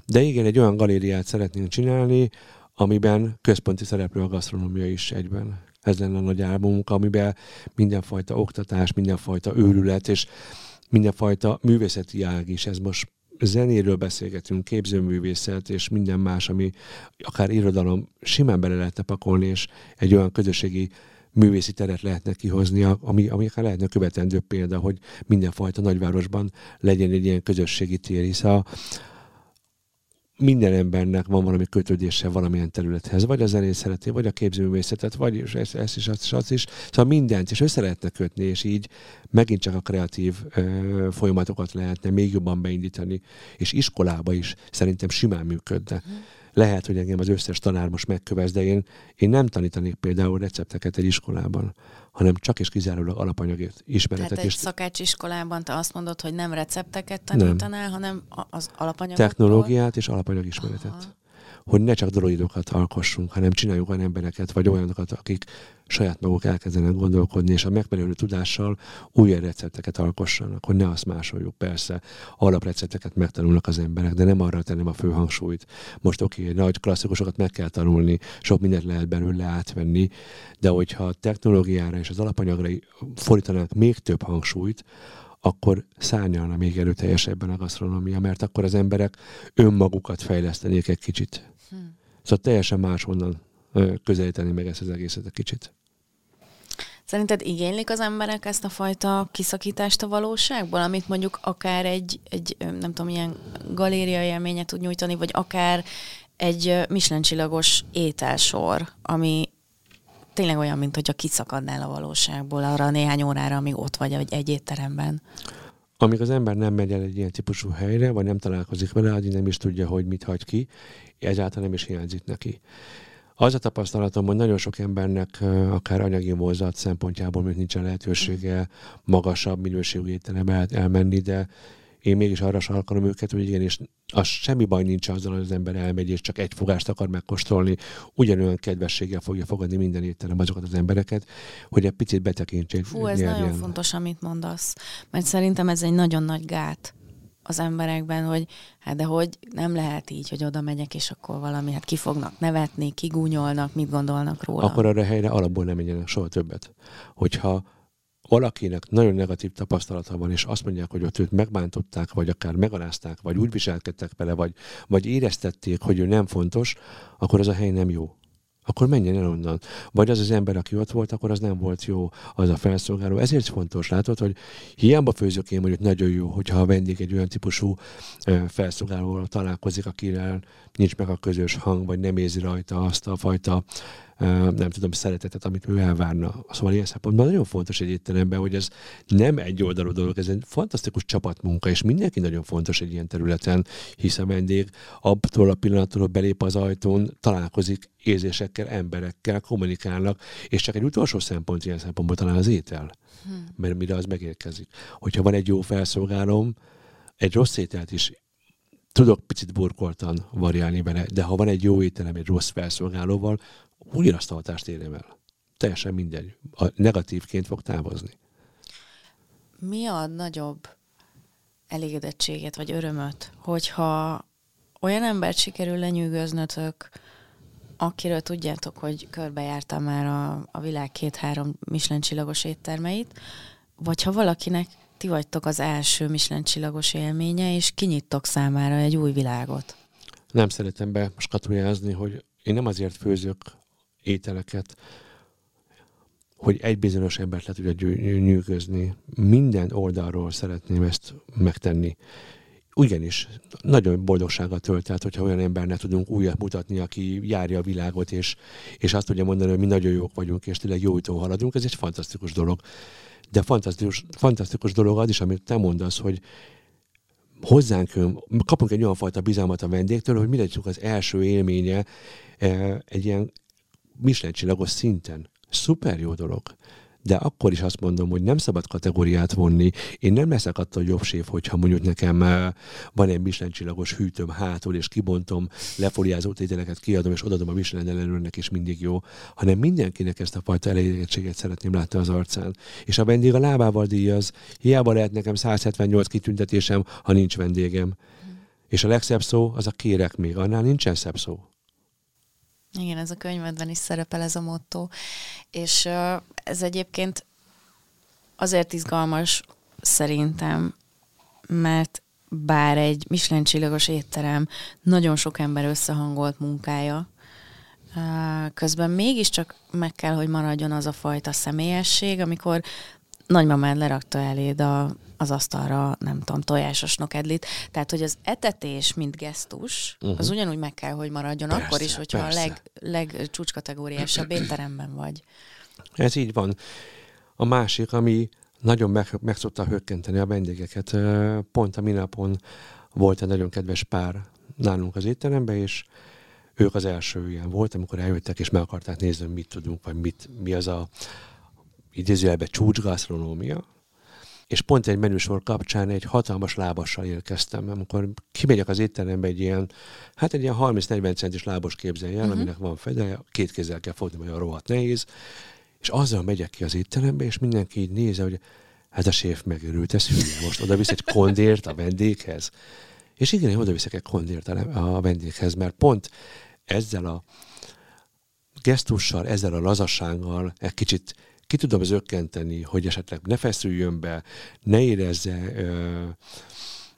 De igen, egy olyan galériát szeretnénk csinálni, amiben központi szereplő a gasztronómia is egyben. Ez lenne a nagy álmunk, amiben mindenfajta oktatás, mindenfajta őrület, és mindenfajta művészeti ág is, ez most zenéről beszélgetünk, képzőművészet és minden más, ami akár irodalom simán bele lehetne pakolni, és egy olyan közösségi művészi teret lehetne kihozni, ami, ami akár lehetne követendő példa, hogy mindenfajta nagyvárosban legyen egy ilyen közösségi tér, hisz a, minden embernek van valami kötődése valamilyen területhez, vagy a zenét szereti, vagy a képzőművészetet, vagy ezt, ezt is, azt is, azt is. Szóval mindent, és össze lehetne kötni, és így megint csak a kreatív ö, folyamatokat lehetne még jobban beindítani, és iskolába is szerintem simán működne. Mm lehet, hogy engem az összes tanár most megkövesz, de én, én nem tanítanék például recepteket egy iskolában, hanem csak és kizárólag alapanyagért ismeretet. Tehát egy és... szakácsiskolában te azt mondod, hogy nem recepteket tanítanál, nem. hanem az alapanyagokat? Technológiát és alapanyagismeretet. Aha hogy ne csak droidokat alkossunk, hanem csináljuk olyan embereket, vagy olyanokat, akik saját maguk elkezdenek gondolkodni, és a megfelelő tudással új recepteket alkossanak, hogy ne azt másoljuk. Persze, alaprecepteket megtanulnak az emberek, de nem arra tenném a fő hangsúlyt. Most oké, okay, nagy klasszikusokat meg kell tanulni, sok mindent lehet belőle átvenni, de hogyha a technológiára és az alapanyagra fordítanánk még több hangsúlyt, akkor szárnyalna még erőteljesebben a gasztronómia, mert akkor az emberek önmagukat fejlesztenék egy kicsit. Hm. Szóval teljesen máshonnan közelíteni meg ezt az egészet egy kicsit. Szerinted igénylik az emberek ezt a fajta kiszakítást a valóságból, amit mondjuk akár egy, egy nem tudom, ilyen galéria élményet tud nyújtani, vagy akár egy Michelin-csillagos ételsor, ami tényleg olyan, mint hogyha kiszakadnál a valóságból arra néhány órára, amíg ott vagy egy étteremben. Amíg az ember nem megy el egy ilyen típusú helyre, vagy nem találkozik vele, addig nem is tudja, hogy mit hagy ki, ezáltal nem is hiányzik neki. Az a tapasztalatom, hogy nagyon sok embernek akár anyagi mozat szempontjából még nincsen lehetősége magasabb minőségű étterembe elmenni, de én mégis arra sarkalom őket, hogy igenis az semmi baj nincs azzal, hogy az ember elmegy és csak egy fogást akar megkóstolni, ugyanolyan kedvességgel fogja fogadni minden étterem azokat az embereket, hogy egy picit betekintsék. Fú, ez nyerjen. nagyon fontos, amit mondasz, mert szerintem ez egy nagyon nagy gát az emberekben, hogy hát de hogy nem lehet így, hogy oda megyek, és akkor valami, hát ki fognak nevetni, kigúnyolnak, mit gondolnak róla. Akkor arra a helyre alapból nem menjenek soha többet. Hogyha valakinek nagyon negatív tapasztalata van, és azt mondják, hogy ott őt megbántották, vagy akár megalázták, vagy úgy viselkedtek vele, vagy, vagy éreztették, hogy ő nem fontos, akkor az a hely nem jó akkor menjen el onnan. Vagy az az ember, aki ott volt, akkor az nem volt jó, az a felszolgáló. Ezért fontos, látod, hogy hiába főzök én, hogy nagyon jó, hogyha a vendég egy olyan típusú felszolgálóval találkozik, akivel nincs meg a közös hang, vagy nem érzi rajta azt a fajta nem tudom, szeretetet, amit ő elvárna. Szóval ilyen szempontból nagyon fontos egy étteremben, hogy ez nem egy oldalú dolog, ez egy fantasztikus csapatmunka, és mindenki nagyon fontos egy ilyen területen, hisz a vendég abtól a pillanattól, belép az ajtón, találkozik érzésekkel, emberekkel, kommunikálnak, és csak egy utolsó szempont ilyen szempontból talán az étel. Hmm. Mert mire az megérkezik. Hogyha van egy jó felszolgálom, egy rossz ételt is tudok picit burkoltan variálni bele, de ha van egy jó ételem egy rossz felszolgálóval, ugyanazt a hatást érjem el. Teljesen mindegy. A negatívként fog távozni. Mi a nagyobb elégedettséget vagy örömöt, hogyha olyan embert sikerül lenyűgöznötök, akiről tudjátok, hogy körbejártam már a, a világ két-három Michelin csillagos éttermeit, vagy ha valakinek ti vagytok az első Michelin csillagos élménye, és kinyittok számára egy új világot. Nem szeretem be skatujázni, hogy én nem azért főzök ételeket, hogy egy bizonyos embert le tudja nyűgözni. Minden oldalról szeretném ezt megtenni. Ugyanis nagyon boldogsággal tölt el, hogyha olyan embernek tudunk újat mutatni, aki járja a világot, és, és azt tudja mondani, hogy mi nagyon jók vagyunk, és tényleg jó úton haladunk, ez egy fantasztikus dolog. De fantasztikus, fantasztikus dolog az is, amit te mondasz, hogy hozzánk kapunk egy olyan fajta bizalmat a vendégtől, hogy mi legyünk az első élménye eh, egy ilyen Michelin csillagos szinten. Szuper jó dolog. De akkor is azt mondom, hogy nem szabad kategóriát vonni. Én nem leszek attól jobb séf, hogyha mondjuk nekem eh, van egy Michelin csillagos hűtőm hátul, és kibontom, lefoliázott ételeket kiadom, és odadom a Michelin ellenőrnek, és mindig jó, hanem mindenkinek ezt a fajta elégedettséget szeretném látni az arcán. És a vendég a lábával díjaz. Hiába lehet nekem 178 kitüntetésem, ha nincs vendégem. Mm. És a legszebb szó az a kérek még, annál nincsen szebb szó. Igen, ez a könyvedben is szerepel ez a motto. És ez egyébként azért izgalmas szerintem, mert bár egy Michelin csillagos étterem nagyon sok ember összehangolt munkája, közben mégiscsak meg kell, hogy maradjon az a fajta személyesség, amikor nagymamád lerakta eléd a, az asztalra, nem tudom, tojásos nokedlit. Tehát, hogy az etetés, mint gesztus, uh-huh. az ugyanúgy meg kell, hogy maradjon persze, akkor is, hogyha persze. a leg, legcsúcskategóriásabb étteremben vagy. Ez így van. A másik, ami nagyon meg, meg szokta hökkenteni a vendégeket. Pont a minapon volt egy nagyon kedves pár nálunk az étteremben, és ők az első ilyen volt, amikor eljöttek, és meg akarták nézni, mit tudunk, vagy mit, mi az a idézőjelben csúcsgasztronómia, és pont egy menüsor kapcsán egy hatalmas lábassal érkeztem, amikor kimegyek az étterembe egy ilyen, hát egy ilyen 30-40 centis lábos képzeljen, uh-huh. aminek van fedele, két kézzel kell fogni, mert a rohadt nehéz, és azzal megyek ki az étterembe, és mindenki így néze, hogy hát a séf megörült, ez hülye, most oda visz egy kondért a vendéghez. És igen, én oda viszek egy kondért a vendéghez, mert pont ezzel a gesztussal, ezzel a lazassággal egy kicsit ki tudom zökkenteni, hogy esetleg ne feszüljön be, ne érezze ö,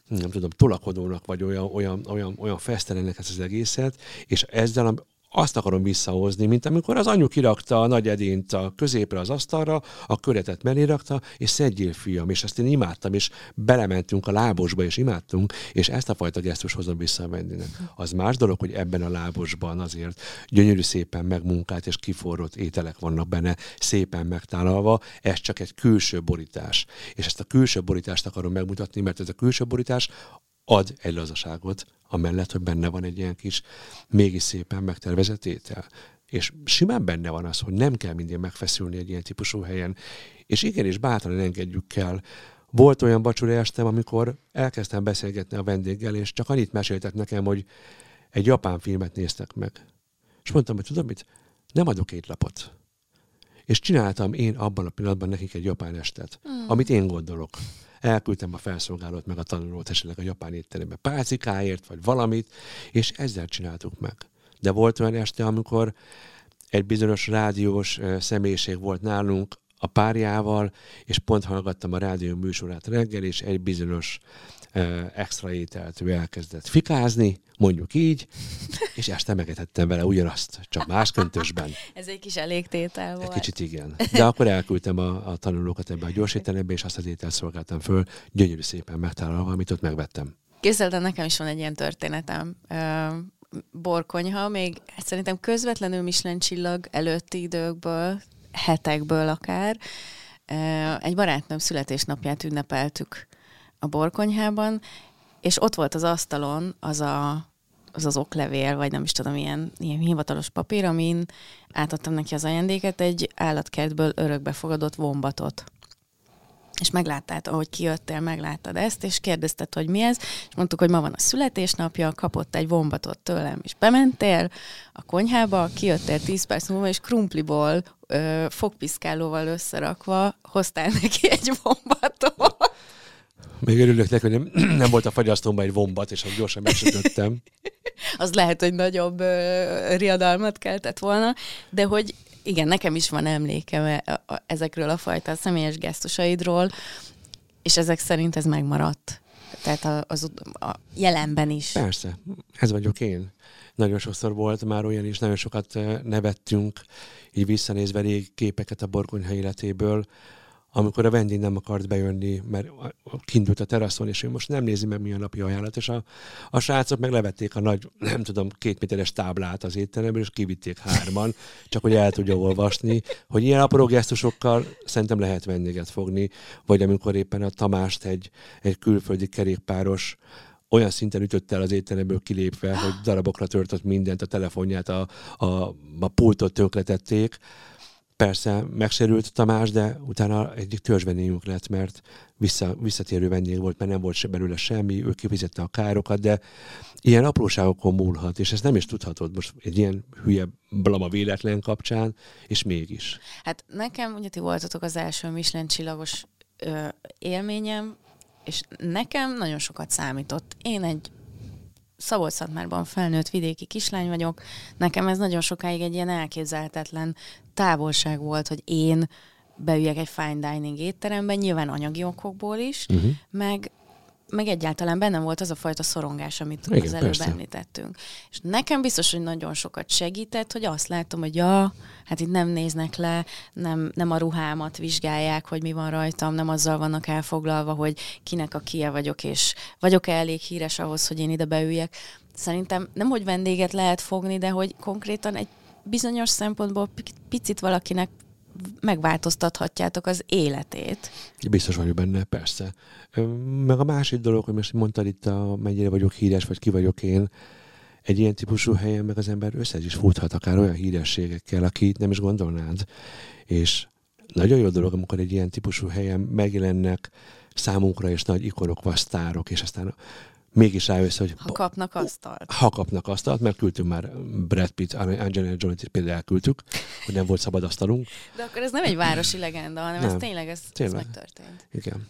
nem tudom, tolakodónak, vagy olyan, olyan, olyan, olyan fesztelennek ezt az egészet, és ezzel azt akarom visszahozni, mint amikor az anyu kirakta a nagy edényt a középre az asztalra, a köretet mellé rakta, és szedjél fiam, és ezt én imádtam, és belementünk a lábosba, és imádtunk, és ezt a fajta gesztus hozom vissza a Wendynek. Az más dolog, hogy ebben a lábosban azért gyönyörű szépen megmunkált és kiforrott ételek vannak benne, szépen megtálalva, ez csak egy külső borítás. És ezt a külső borítást akarom megmutatni, mert ez a külső borítás ad egy lazaságot, amellett, hogy benne van egy ilyen kis, mégis szépen megtervezett étel. És simán benne van az, hogy nem kell mindig megfeszülni egy ilyen típusú helyen. És igenis bátran engedjük el. Volt olyan vacsora estem, amikor elkezdtem beszélgetni a vendéggel, és csak annyit meséltek nekem, hogy egy japán filmet néztek meg. És mondtam, hogy tudom mit? Nem adok két lapot. És csináltam én abban a pillanatban nekik egy japán estet, mm. amit én gondolok elküldtem a felszolgálót, meg a tanulót esetleg a japán étterembe pálcikáért, vagy valamit, és ezzel csináltuk meg. De volt olyan este, amikor egy bizonyos rádiós személyiség volt nálunk a párjával, és pont hallgattam a rádió műsorát reggel, és egy bizonyos extra ételt ő elkezdett fikázni, mondjuk így, és este megetettem vele ugyanazt, csak más köntösben. Ez egy kis elégtétel volt. Egy kicsit igen. De akkor elküldtem a, a tanulókat ebbe a gyorsételembe, és azt az ételt szolgáltam föl, gyönyörű szépen megtalálva, amit ott megvettem. Képzeld, nekem is van egy ilyen történetem. borkonyha, még hát szerintem közvetlenül Michelin csillag előtti időkből, hetekből akár. Egy barátnőm születésnapját ünnepeltük a borkonyhában, és ott volt az asztalon az a, az, az oklevél, vagy nem is tudom, ilyen, ilyen hivatalos papír, amin átadtam neki az ajándéket, egy állatkertből örökbe fogadott vombatot. És megláttad, ahogy kijöttél, megláttad ezt, és kérdezted, hogy mi ez, és mondtuk, hogy ma van a születésnapja, kapott egy vombatot tőlem, és bementél a konyhába, kijöttél 10 perc múlva, és krumpliból ö, fogpiszkálóval összerakva hoztál neki egy vombatot. Még örülök neki, hogy nem, nem volt a fagyasztómban egy vombat, és azt gyorsan megsütöttem. az lehet, hogy nagyobb ö, riadalmat keltett volna, de hogy igen, nekem is van emlékem e, ezekről a fajta személyes gesztusaidról, és ezek szerint ez megmaradt. Tehát az, a jelenben is. Persze, ez vagyok én. Nagyon sokszor volt már olyan is, nagyon sokat nevettünk, így visszanézve rég képeket a borkonyha életéből, amikor a vendég nem akart bejönni, mert kindult a teraszon, és ő most nem nézi meg, mi a napi ajánlat, és a, a srácok meg levették a nagy, nem tudom, két méteres táblát az étteremből, és kivitték hárman, csak hogy el tudja olvasni, hogy ilyen apró gesztusokkal szerintem lehet vendéget fogni, vagy amikor éppen a Tamást egy, egy külföldi kerékpáros olyan szinten ütött el az étteremből kilépve, hogy darabokra törtött mindent, a telefonját, a, a, a pultot tönkretették, Persze megsérült Tamás, de utána egyik törzsvendégünk lett, mert vissza, visszatérő vendég volt, mert nem volt se belőle semmi, ő kifizette a károkat, de ilyen apróságokon múlhat, és ezt nem is tudhatod most egy ilyen hülye blama véletlen kapcsán, és mégis. Hát nekem, ugye ti voltatok az első Michelin csillagos ö, élményem, és nekem nagyon sokat számított. Én egy Szabolcs-Szatmárban felnőtt vidéki kislány vagyok. Nekem ez nagyon sokáig egy ilyen elképzelhetetlen távolság volt, hogy én beüljek egy fine dining étteremben, nyilván anyagi okokból is, uh-huh. meg meg egyáltalán bennem volt az a fajta szorongás, amit Igen, az előbb persze. említettünk. És nekem biztos, hogy nagyon sokat segített, hogy azt látom, hogy ja, hát itt nem néznek le, nem, nem a ruhámat vizsgálják, hogy mi van rajtam, nem azzal vannak elfoglalva, hogy kinek a kie vagyok, és vagyok-e elég híres ahhoz, hogy én ide beüljek. Szerintem nem, hogy vendéget lehet fogni, de hogy konkrétan egy bizonyos szempontból picit valakinek megváltoztathatjátok az életét. Biztos vagyok benne, persze. Meg a másik dolog, hogy most mondtad itt, a, mennyire vagyok híres, vagy ki vagyok én, egy ilyen típusú helyen meg az ember össze is futhat akár olyan hírességekkel, akit nem is gondolnád. És nagyon jó dolog, amikor egy ilyen típusú helyen megjelennek számunkra is nagy ikonok, vagy és aztán mégis rájössz, hogy... Ha kapnak asztalt. Ha kapnak asztalt, mert küldtünk már Brad Pitt, Angelina Jolie-t például elküldtük, hogy nem volt szabad asztalunk. De akkor ez nem egy városi legenda, hanem nem. ez tényleg, ez, tényleg. ez megtörtént. Igen.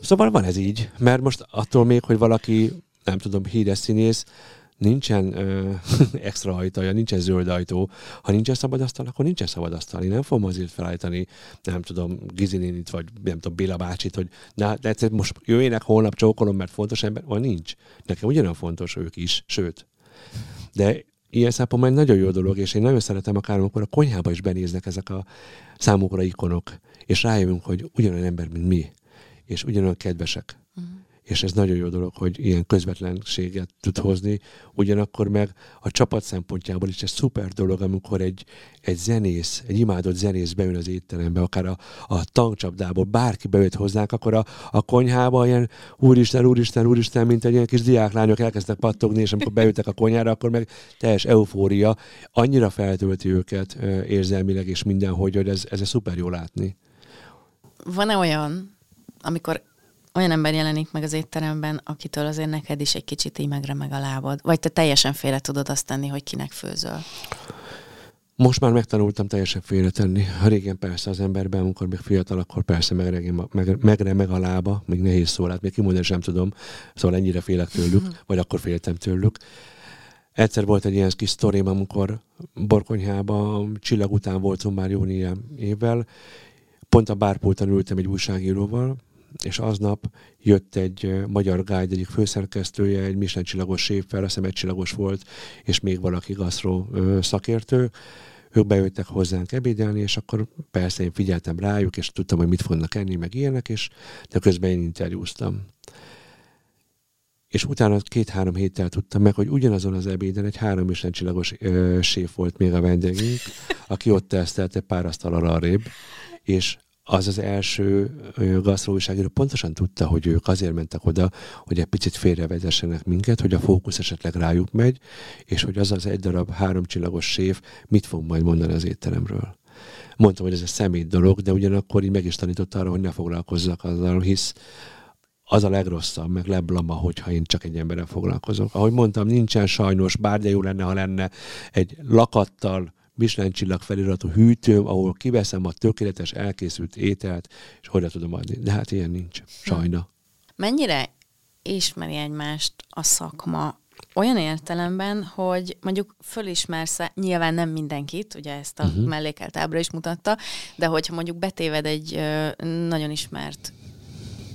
Szóval van ez így, mert most attól még, hogy valaki, nem tudom, híres színész, nincsen ö, extra ajtaja, nincsen zöld ajtó. Ha nincsen szabad asztal, akkor nincsen szabad asztal. Én nem fogom azért felállítani, nem tudom, Gizinénit, vagy nem tudom, Béla bácsit, hogy na, de most jöjjenek holnap csókolom, mert fontos ember, vagy nincs. Nekem ugyanolyan fontos ők is, sőt. De ilyen szempontból egy nagyon jó dolog, és én nagyon szeretem akár, amikor a konyhába is benéznek ezek a számukra ikonok, és rájövünk, hogy ugyanolyan ember, mint mi, és ugyanolyan kedvesek. És ez nagyon jó dolog, hogy ilyen közvetlenséget tud hozni, ugyanakkor meg a csapat szempontjából is ez szuper dolog, amikor egy, egy zenész, egy imádott zenész beül az étterembe, akár a, a tankcsapdából, bárki beült hozzánk, akkor a, a konyhába ilyen úristen, úristen, úristen, mint egy ilyen kis diáklányok elkezdtek pattogni, és amikor beültek a konyhára, akkor meg teljes eufória, annyira feltölti őket érzelmileg és mindenhogy, hogy ez, ez szuper jó látni. Van-e olyan, amikor olyan ember jelenik meg az étteremben, akitől azért neked is egy kicsit így megremeg a lábad? Vagy te teljesen félre tudod azt tenni, hogy kinek főzöl? Most már megtanultam teljesen félretenni. Régen persze az emberben, amikor még fiatal, akkor persze megremeg, meg, megremeg a lába, még nehéz szó, hát még kimondani sem tudom, szóval ennyire félek tőlük, vagy akkor féltem tőlük. Egyszer volt egy ilyen kis sztorim, amikor Borkonyhában csillag után voltunk már jó évvel, pont a bárpulton ültem egy újságíróval, és aznap jött egy magyar guide egyik főszerkesztője, egy Michelin csillagos séffel, azt hiszem csillagos volt, és még valaki gasztró szakértő. Ők bejöttek hozzánk ebédelni, és akkor persze én figyeltem rájuk, és tudtam, hogy mit fognak enni, meg ilyenek, és de közben én interjúztam. És utána két-három héttel tudtam meg, hogy ugyanazon az ebéden egy három Michelin csillagos ö, séf volt még a vendégünk, aki ott tesztelte pár asztal arrébb, és az az első gasztróújságíró pontosan tudta, hogy ők azért mentek oda, hogy egy picit félrevezessenek minket, hogy a fókusz esetleg rájuk megy, és hogy az az egy darab háromcsillagos séf mit fog majd mondani az étteremről. Mondtam, hogy ez egy szemét dolog, de ugyanakkor így meg is tanította arra, hogy ne foglalkozzak azzal, hisz az a legrosszabb, meg leblama, hogyha én csak egy emberrel foglalkozok. Ahogy mondtam, nincsen sajnos, bár de jó lenne, ha lenne egy lakattal, Michelin csillag feliratú hűtőm, ahol kiveszem a tökéletes elkészült ételt, és hogyan tudom adni. De hát ilyen nincs, sajna. Mennyire ismeri egymást a szakma olyan értelemben, hogy mondjuk fölismersz, nyilván nem mindenkit, ugye ezt a uh-huh. mellékelt ábra is mutatta, de hogyha mondjuk betéved egy nagyon ismert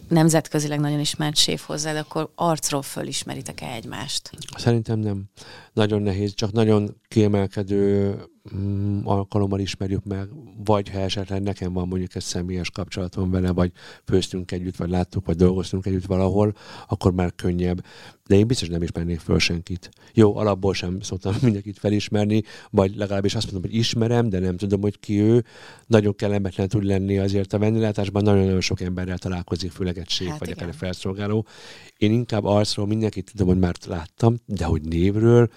nemzetközileg nagyon ismert séf hozzád, akkor arcról fölismeritek-e egymást? Szerintem nem. Nagyon nehéz, csak nagyon kiemelkedő mm, alkalommal ismerjük meg, vagy ha esetleg nekem van mondjuk egy személyes kapcsolatom vele, vagy főztünk együtt, vagy láttuk, vagy dolgoztunk együtt valahol, akkor már könnyebb. De én biztos nem ismernék föl senkit. Jó, alapból sem szoktam mindenkit felismerni, vagy legalábbis azt mondom, hogy ismerem, de nem tudom, hogy ki ő. Nagyon kellemetlen tud lenni azért a vendéglátásban, nagyon-nagyon sok emberrel találkozik, főleg egy séf, hát vagy akár felszolgáló. Én inkább arcról mindenkit tudom, hogy már láttam, de hogy névről,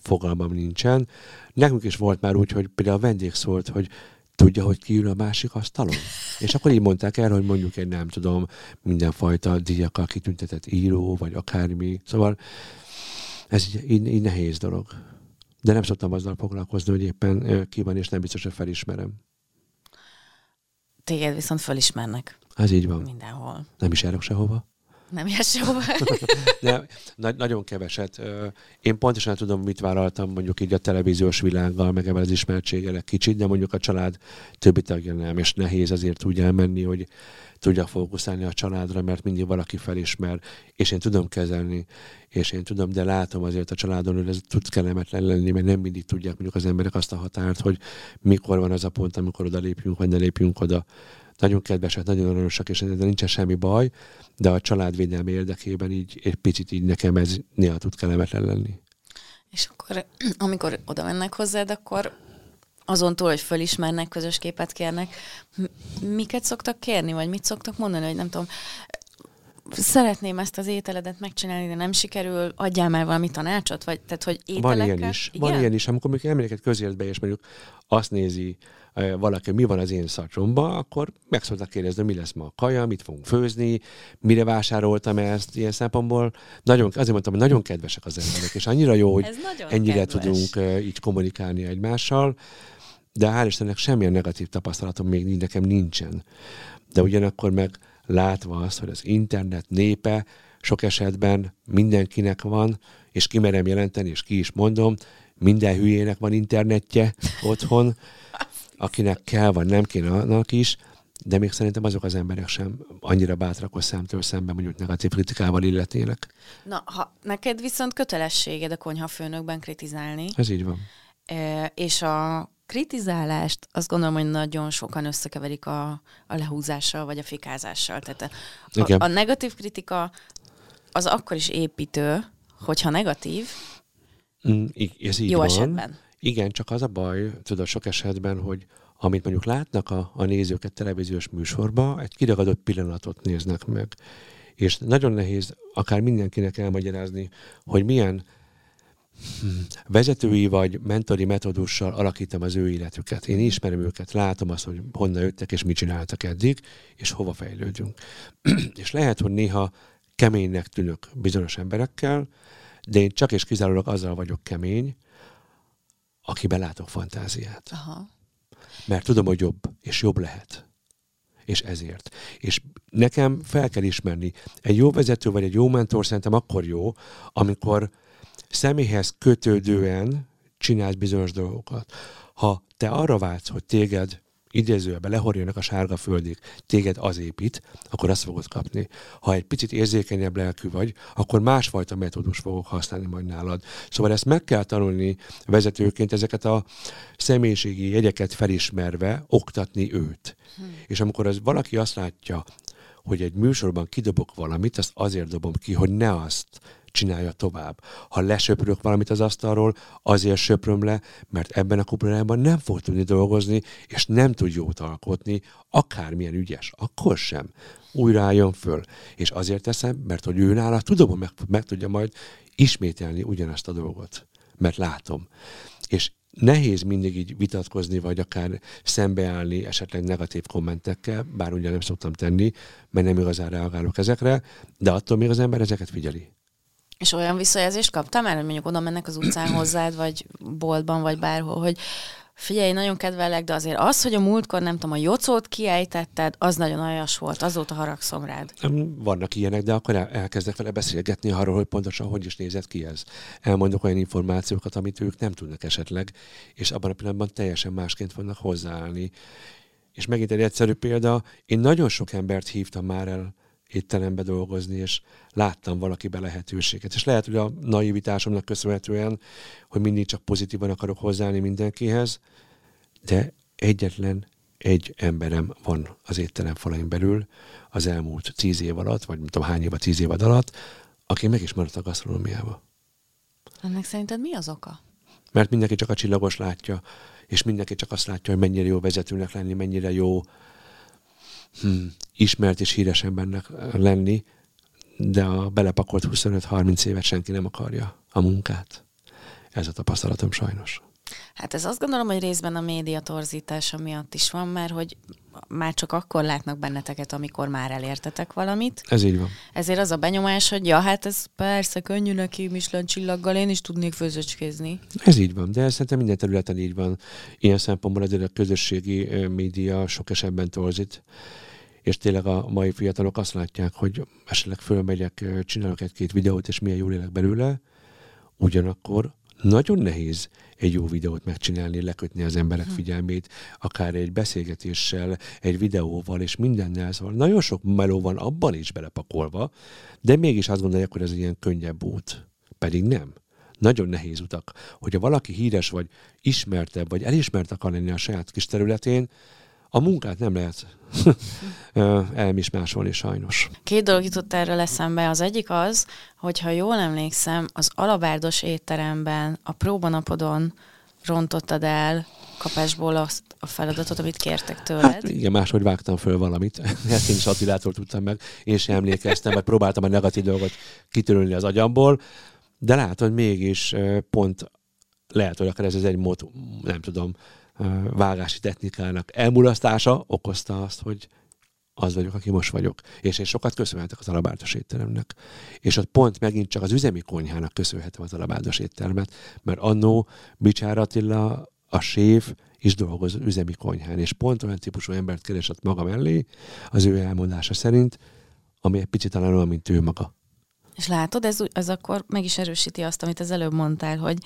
fogalmam nincsen. Nekünk is volt már úgy, hogy például a vendég szólt, hogy tudja, hogy ki ül a másik asztalon? És akkor így mondták el, hogy mondjuk egy nem tudom, mindenfajta díjakkal kitüntetett író, vagy akármi. Szóval ez így, így, így nehéz dolog. De nem szoktam azzal foglalkozni, hogy éppen ki van, és nem biztos, hogy felismerem. Téged viszont felismernek. Ez így van. Mindenhol. Nem is járok sehova. Nem jársz sehova. De, na, nagyon keveset. Én pontosan tudom, mit vállaltam mondjuk így a televíziós világgal, meg ebben az ismertséggel kicsit, de mondjuk a család többi tagja nem, és nehéz azért úgy elmenni, hogy tudjak fókuszálni a családra, mert mindig valaki felismer, és én tudom kezelni, és én tudom, de látom azért a családon, hogy ez tud kellemetlen lenni, mert nem mindig tudják mondjuk az emberek azt a határt, hogy mikor van az a pont, amikor oda lépjünk, vagy ne lépjünk oda nagyon kedvesek, nagyon aranyosak, és de nincsen semmi baj, de a családvédelmi érdekében így egy picit így nekem ez néha tud kellemetlen lenni. És akkor, amikor oda mennek hozzád, akkor azon túl, hogy fölismernek, közös képet kérnek, miket szoktak kérni, vagy mit szoktak mondani, hogy nem tudom, szeretném ezt az ételedet megcsinálni, de nem sikerül, adjál már valami tanácsot, vagy tehát, hogy ételekkel... Van ilyen is, Igen? van ilyen is, amikor még egy közértbe, és mondjuk azt nézi valaki, mi van az én szacsomban, akkor meg szoktak kérdezni, mi lesz ma a kaja, mit fogunk főzni, mire vásároltam ezt, ilyen szempontból. Nagyon, azért mondtam, hogy nagyon kedvesek az emberek, és annyira jó, hogy ennyire kedves. tudunk így kommunikálni egymással, de hál' Istennek semmilyen negatív tapasztalatom még nekem nincsen. De ugyanakkor meg látva azt, hogy az internet népe sok esetben mindenkinek van, és kimerem jelenteni, és ki is mondom, minden hülyének van internetje otthon, akinek kell, vagy nem kéne annak is, de még szerintem azok az emberek sem annyira bátrak, hogy számtól szemben mondjuk negatív kritikával illetnének. Na, ha neked viszont kötelességed a konyhafőnökben kritizálni. Ez így van. E, és a kritizálást azt gondolom, hogy nagyon sokan összekeverik a, a lehúzással vagy a fikázással. Tehát a, a, a negatív kritika az akkor is építő, hogyha negatív, mm, ez így jó van. esetben. Igen, csak az a baj, tudod, sok esetben, hogy amit mondjuk látnak a, a nézők egy televíziós műsorba, egy kiragadott pillanatot néznek meg. És nagyon nehéz akár mindenkinek elmagyarázni, hogy milyen hmm, vezetői vagy mentori metódussal alakítom az ő életüket. Én ismerem őket, látom azt, hogy honnan jöttek és mit csináltak eddig, és hova fejlődünk. és lehet, hogy néha keménynek tűnök bizonyos emberekkel, de én csak és kizárólag azzal vagyok kemény, aki belátok fantáziát. Aha. Mert tudom, hogy jobb, és jobb lehet. És ezért. És nekem fel kell ismerni, egy jó vezető vagy egy jó mentor szerintem akkor jó, amikor személyhez kötődően csinálsz bizonyos dolgokat. Ha te arra vágysz, hogy téged idézőjelbe lehorjanak a sárga földig, téged az épít, akkor azt fogod kapni. Ha egy picit érzékenyebb lelkű vagy, akkor másfajta metódus fogok használni majd nálad. Szóval ezt meg kell tanulni vezetőként, ezeket a személyiségi jegyeket felismerve, oktatni őt. Hmm. És amikor az valaki azt látja, hogy egy műsorban kidobok valamit, azt azért dobom ki, hogy ne azt csinálja tovább. Ha lesöprök valamit az asztalról, azért söpröm le, mert ebben a kupolában nem fog tudni dolgozni, és nem tud jót alkotni, akármilyen ügyes, akkor sem. Újra álljon föl. És azért teszem, mert hogy ő nála tudom, meg, meg tudja majd ismételni ugyanazt a dolgot. Mert látom. És nehéz mindig így vitatkozni, vagy akár szembeállni esetleg negatív kommentekkel, bár ugye nem szoktam tenni, mert nem igazán reagálok ezekre, de attól még az ember ezeket figyeli. És olyan visszajelzést kaptam már, hogy mondjuk oda mennek az utcán hozzád, vagy boltban, vagy bárhol, hogy figyelj, nagyon kedvelek, de azért az, hogy a múltkor nem tudom, a jocót kiejtetted, az nagyon aljas volt, azóta haragszom rád. Vannak ilyenek, de akkor elkezdek vele beszélgetni arról, hogy pontosan hogy is nézett ki ez. Elmondok olyan információkat, amit ők nem tudnak esetleg, és abban a pillanatban teljesen másként fognak hozzáállni. És megint egy egyszerű példa, én nagyon sok embert hívtam már el étterembe dolgozni, és láttam valakibe lehetőséget. És lehet, hogy a naivitásomnak köszönhetően, hogy mindig csak pozitívan akarok hozzáállni mindenkihez, de egyetlen egy emberem van az étterem falain belül az elmúlt tíz év alatt, vagy nem tudom hány év a tíz év alatt, aki meg is maradt a gasztronómiába. Ennek szerinted mi az oka? Mert mindenki csak a csillagos látja, és mindenki csak azt látja, hogy mennyire jó vezetőnek lenni, mennyire jó hmm, ismert és híres embernek lenni, de a belepakolt 25-30 évet senki nem akarja a munkát. Ez a tapasztalatom sajnos. Hát ez azt gondolom, hogy részben a média torzítása miatt is van, mert hogy már csak akkor látnak benneteket, amikor már elértetek valamit. Ez így van. Ezért az a benyomás, hogy ja, hát ez persze könnyű neki Michelin csillaggal, én is tudnék főzöcskézni. Ez így van, de szerintem minden területen így van. Ilyen szempontból azért a közösségi média sok esetben torzít és tényleg a mai fiatalok azt látják, hogy esetleg fölmegyek, csinálok egy-két videót, és milyen jól élek belőle, ugyanakkor nagyon nehéz egy jó videót megcsinálni, lekötni az emberek figyelmét, akár egy beszélgetéssel, egy videóval, és mindennel. Szóval nagyon sok meló van abban is belepakolva, de mégis azt gondolják, hogy ez egy ilyen könnyebb út. Pedig nem. Nagyon nehéz utak. Hogyha valaki híres, vagy ismertebb, vagy elismert akar lenni a saját kis területén, a munkát nem lehet elmismásolni sajnos. Két dolog jutott erre eszembe. Az egyik az, hogyha jól emlékszem, az alabárdos étteremben a próbanapodon rontottad el kapásból azt a feladatot, amit kértek tőled. Hát igen, máshogy vágtam föl valamit. Ezt én is Attilától tudtam meg. Én sem emlékeztem, vagy próbáltam a negatív dolgot kitörölni az agyamból, de látod, mégis pont lehet, hogy akár ez egy mód, nem tudom, vágási technikának elmulasztása okozta azt, hogy az vagyok, aki most vagyok. És én sokat köszönhetek az alabárdos étteremnek. És ott pont megint csak az üzemi konyhának köszönhetem az alabárdos éttermet, mert annó Bicsár Attila, a séf is dolgoz üzemi konyhán, és pont olyan típusú embert keresett maga mellé, az ő elmondása szerint, ami egy picit talán olyan, mint ő maga. És látod, ez, ez akkor meg is erősíti azt, amit az előbb mondtál, hogy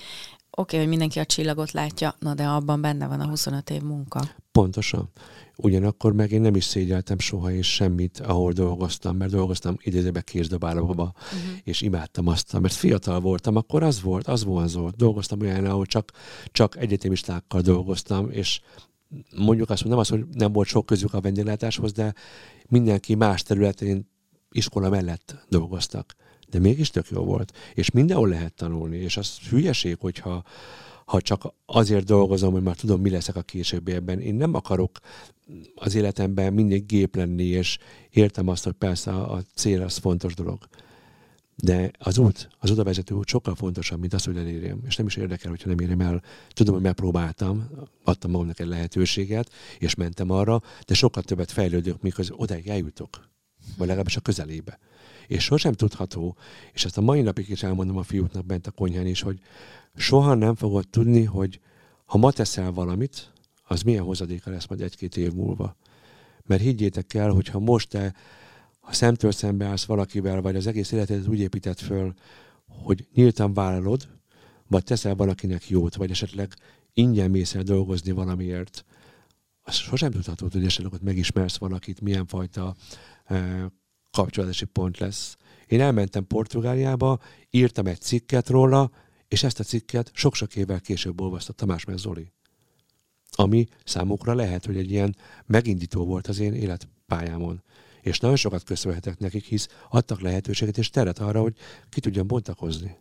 okay, hogy mindenki a csillagot látja, na de abban benne van a 25 év munka. Pontosan. Ugyanakkor meg én nem is szégyeltem soha és semmit, ahol dolgoztam, mert dolgoztam idézőbe kézdobálóba, uh-huh. és imádtam azt, mert fiatal voltam, akkor az volt, az vonzott. Dolgoztam olyan, ahol csak, csak egyetemistákkal dolgoztam, és mondjuk azt mondom, az, hogy nem volt sok közük a vendéglátáshoz, de mindenki más területén iskola mellett dolgoztak. De mégis tök jó volt. És mindenhol lehet tanulni, és az hülyeség, hogyha ha csak azért dolgozom, hogy már tudom, mi leszek a későbbiekben. Én nem akarok az életemben mindig gép lenni, és értem azt, hogy persze a cél az fontos dolog. De az út, az odavezető út sokkal fontosabb, mint az, hogy elérjem. És nem is érdekel, hogyha nem érem el. Tudom, hogy megpróbáltam, adtam magamnak egy lehetőséget, és mentem arra, de sokkal többet fejlődök, mikor odáig eljutok. Vagy legalábbis a közelébe. És sosem tudható, és ezt a mai napig is elmondom a fiúknak bent a konyhán is, hogy soha nem fogod tudni, hogy ha ma teszel valamit, az milyen hozadéka lesz majd egy-két év múlva. Mert higgyétek el, hogy ha most te ha szemtől szembe állsz valakivel, vagy az egész életedet úgy épített föl, hogy nyíltan vállalod, vagy teszel valakinek jót, vagy esetleg ingyen mész el dolgozni valamiért, az sosem tudható, hogy esetleg ott megismersz valakit, milyen fajta kapcsolatási pont lesz. Én elmentem Portugáliába, írtam egy cikket róla, és ezt a cikket sok-sok évvel később olvasztott Tamás meg Zoli. Ami számukra lehet, hogy egy ilyen megindító volt az én életpályámon. És nagyon sokat köszönhetek nekik, hisz adtak lehetőséget és teret arra, hogy ki tudjam bontakozni.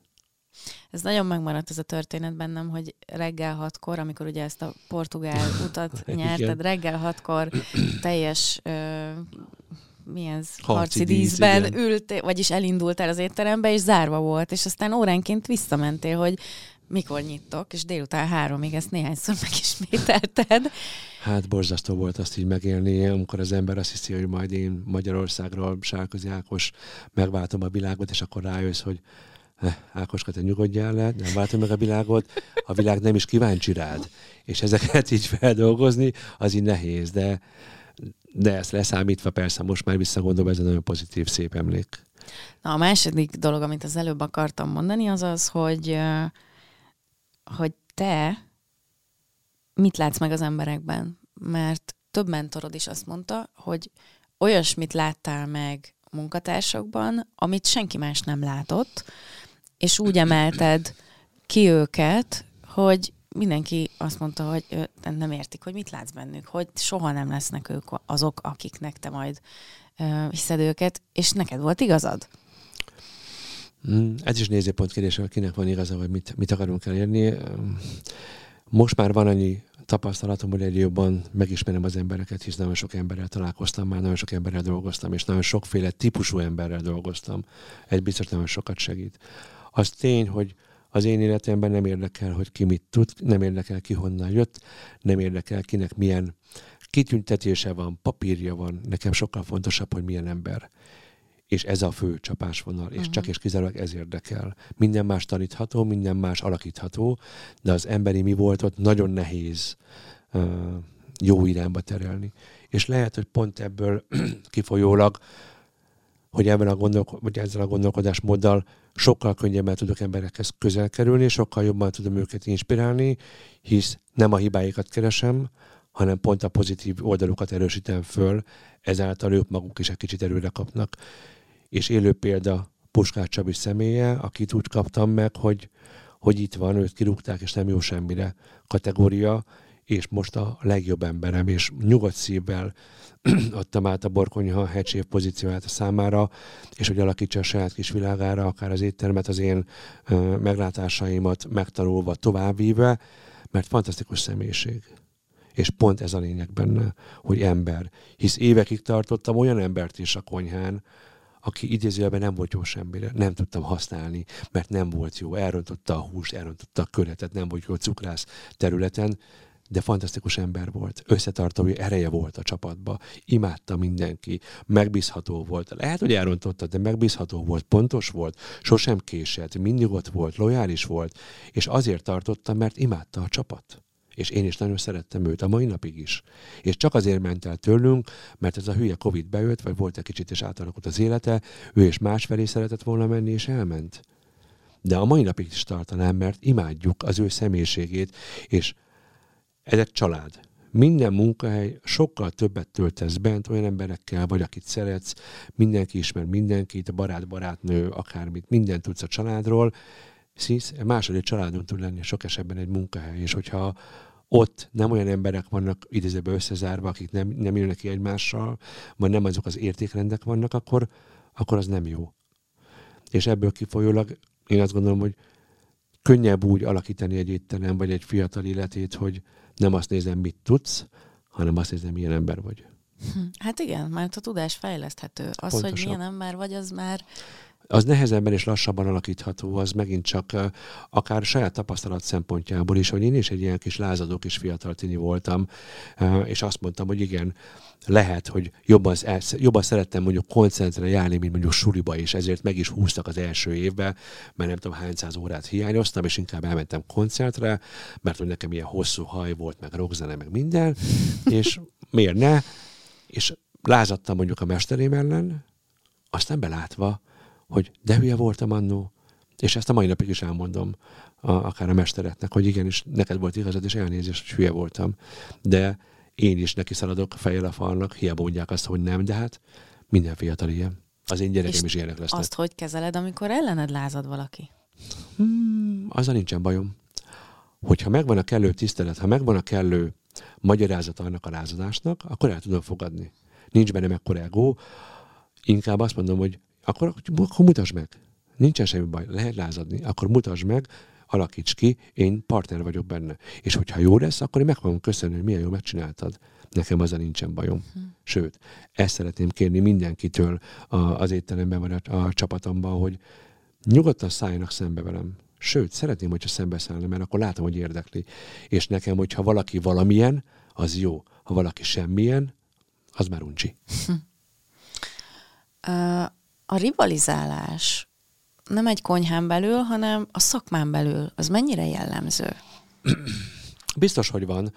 Ez nagyon megmaradt ez a történet bennem, hogy reggel hatkor, amikor ugye ezt a portugál utat nyerted, reggel hatkor teljes ö, mi ez, harci, harci díszben dísz, ültél, vagyis elindultál az étterembe, és zárva volt, és aztán óránként visszamentél, hogy mikor nyitok, és délután háromig ezt néhányszor megismételted. Hát borzasztó volt azt így megélni, amikor az ember azt hiszi, hogy majd én Magyarországról, Sárközi Ákos megváltom a világot, és akkor rájössz, hogy Ákoska, te nyugodjál le, nem váltom meg a világot, a világ nem is kíváncsi rád. És ezeket így feldolgozni, az így nehéz, de de ezt leszámítva persze most már visszagondolom, ez egy nagyon pozitív, szép emlék. Na, a második dolog, amit az előbb akartam mondani, az az, hogy, hogy te mit látsz meg az emberekben. Mert több mentorod is azt mondta, hogy olyasmit láttál meg munkatársakban, amit senki más nem látott, és úgy emelted ki őket, hogy mindenki azt mondta, hogy nem értik, hogy mit látsz bennük, hogy soha nem lesznek ők azok, akiknek te majd hiszed őket, és neked volt igazad? Mm, ez is nézőpont kérdés, hogy kinek van igaza, vagy mit, mit akarunk elérni. Most már van annyi tapasztalatom, hogy egy jobban megismerem az embereket, hisz nagyon sok emberrel találkoztam már, nagyon sok emberrel dolgoztam, és nagyon sokféle típusú emberrel dolgoztam. Egy biztos nagyon sokat segít. Az tény, hogy az én életemben nem érdekel, hogy ki mit tud, nem érdekel ki honnan jött, nem érdekel kinek milyen kitüntetése van, papírja van. Nekem sokkal fontosabb, hogy milyen ember. És ez a fő csapásvonal, és uh-huh. csak és kizárólag ez érdekel. Minden más tanítható, minden más alakítható, de az emberi mi volt ott nagyon nehéz uh, jó irányba terelni. És lehet, hogy pont ebből kifolyólag, hogy ebben a gondolko- vagy ezzel a gondolkodásmóddal sokkal könnyebben tudok emberekhez közel kerülni, sokkal jobban tudom őket inspirálni, hisz nem a hibáikat keresem, hanem pont a pozitív oldalukat erősítem föl, ezáltal ők maguk is egy kicsit erőre kapnak. És élő példa Puskás Csabi személye, akit úgy kaptam meg, hogy, hogy itt van, őt kirúgták, és nem jó semmire kategória, és most a legjobb emberem, és nyugodt szívvel adtam át a Borkonyha hegysév pozícióját a számára, és hogy alakítsa a saját kis világára, akár az éttermet, az én ö, meglátásaimat megtanulva, továbbvíve, mert fantasztikus személyiség. És pont ez a lényeg benne, hogy ember. Hisz évekig tartottam olyan embert is a konyhán, aki idézőjelben nem volt jó semmire, nem tudtam használni, mert nem volt jó, elrontotta a húst, elrontotta a köretet, nem volt jó cukrász területen, de fantasztikus ember volt, összetartói ereje volt a csapatba, imádta mindenki, megbízható volt. Lehet, hogy elrontotta, de megbízható volt, pontos volt, sosem késett, mindig ott volt, lojális volt, és azért tartotta, mert imádta a csapat. És én is nagyon szerettem őt, a mai napig is. És csak azért ment el tőlünk, mert ez a hülye Covid beült, vagy volt egy kicsit és átalakult az élete, ő és másfelé szeretett volna menni, és elment. De a mai napig is tartanám, mert imádjuk az ő személyiségét, és ezek család. Minden munkahely sokkal többet töltesz bent olyan emberekkel, vagy akit szeretsz, mindenki ismer mindenkit, barát, barátnő, akármit, mindent tudsz a családról, Szisz, második családunk tud lenni sok esetben egy munkahely, és hogyha ott nem olyan emberek vannak idézőbe összezárva, akik nem, nem jönnek ki egymással, vagy nem azok az értékrendek vannak, akkor, akkor az nem jó. És ebből kifolyólag én azt gondolom, hogy könnyebb úgy alakítani egy étterem, vagy egy fiatal életét, hogy nem azt nézem, mit tudsz, hanem azt nézem, milyen ember vagy. Hm, hát igen, mert a tudás fejleszthető. Az, Pontosan. hogy milyen ember vagy, az már az nehezebben és lassabban alakítható, az megint csak akár saját tapasztalat szempontjából is, hogy én is egy ilyen kis lázadó kis fiatal tini voltam, és azt mondtam, hogy igen, lehet, hogy jobban, jobban szerettem mondjuk koncentrálni járni, mint mondjuk suliba is, ezért meg is húztak az első évben, mert nem tudom hány száz órát hiányoztam, és inkább elmentem koncertre, mert hogy nekem ilyen hosszú haj volt, meg rockzene, meg minden, és miért ne? És lázadtam mondjuk a mesterém ellen, aztán belátva, hogy de hülye voltam annó, és ezt a mai napig is elmondom a, akár a mestereknek, hogy igenis, neked volt igazad, és elnézést, hogy hülye voltam. De én is neki szaladok fejjel a falnak, hiába mondják azt, hogy nem, de hát minden fiatal ilyen. Az én gyerekem és is ilyenek lesznek. Azt hogy kezeled, amikor ellened lázad valaki? Hmm, azzal nincsen bajom. Hogyha megvan a kellő tisztelet, ha megvan a kellő magyarázat annak a lázadásnak, akkor el tudom fogadni. Nincs benne mekkora ego, inkább azt mondom, hogy akkor, akkor mutasd meg. Nincsen semmi baj, lehet lázadni. Akkor mutasd meg, alakíts ki, én partner vagyok benne. És hogyha jó lesz, akkor én meg fogom köszönni, hogy milyen jól megcsináltad. Nekem azzal nincsen bajom. Hm. Sőt, ezt szeretném kérni mindenkitől a, az étteremben vagy a, a csapatomban, hogy nyugodtan szálljanak szembe velem. Sőt, szeretném, hogyha szembe szállna, mert akkor látom, hogy érdekli. És nekem, hogyha valaki valamilyen, az jó. Ha valaki semmilyen, az már uncsi. Hm. Uh a rivalizálás nem egy konyhán belül, hanem a szakmán belül, az mennyire jellemző? Biztos, hogy van,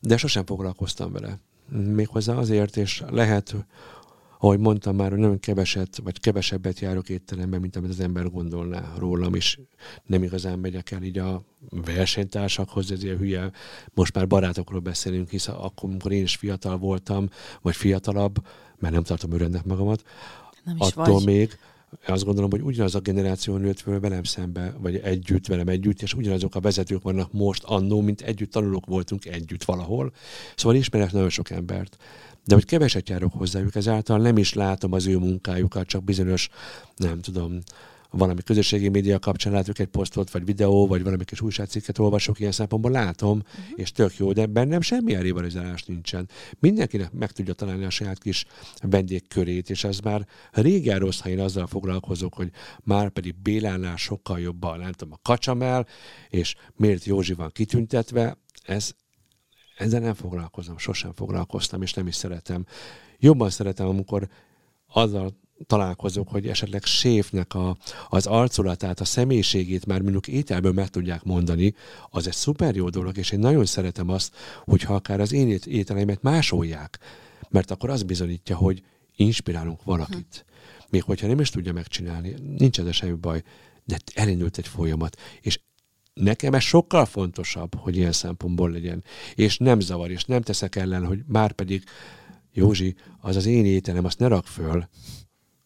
de sosem foglalkoztam vele. Méghozzá azért, és lehet, ahogy mondtam már, hogy nagyon keveset, vagy kevesebbet járok étteremben, mint amit az ember gondolná rólam, és nem igazán megyek el így a versenytársakhoz, ez ilyen hülye, most már barátokról beszélünk, hisz akkor, amikor én is fiatal voltam, vagy fiatalabb, mert nem tartom öröndnek magamat, nem is attól vagy. még azt gondolom, hogy ugyanaz a generáció nőtt föl velem szembe, vagy együtt, velem együtt, és ugyanazok a vezetők vannak most annó, mint együtt tanulók voltunk együtt valahol. Szóval ismerek nagyon sok embert. De hogy keveset járok hozzájuk, ezáltal nem is látom az ő munkájukat, csak bizonyos, nem tudom, valami közösségi média kapcsán látok egy posztot, vagy videó, vagy valami kis újságcikket olvasok, ilyen szempontból látom, uh-huh. és tök jó, de bennem semmilyen rivalizálás nincsen. Mindenkinek meg tudja találni a saját kis vendégkörét, és ez már régen rossz, ha én azzal foglalkozok, hogy már pedig Bélánál sokkal jobban, nem tudom, a kacsamel, és miért Józsi van kitüntetve, ez, ezzel nem foglalkozom, sosem foglalkoztam, és nem is szeretem. Jobban szeretem, amikor azzal találkozok, hogy esetleg séfnek a, az arculatát, a személyiségét már mondjuk ételből meg tudják mondani, az egy szuper jó dolog, és én nagyon szeretem azt, hogyha akár az én ételeimet másolják, mert akkor az bizonyítja, hogy inspirálunk valakit. Még hogyha nem is tudja megcsinálni, nincs ez semmi baj, de elindult egy folyamat, és nekem ez sokkal fontosabb, hogy ilyen szempontból legyen, és nem zavar, és nem teszek ellen, hogy már pedig Józsi, az az én ételem, azt ne rak föl,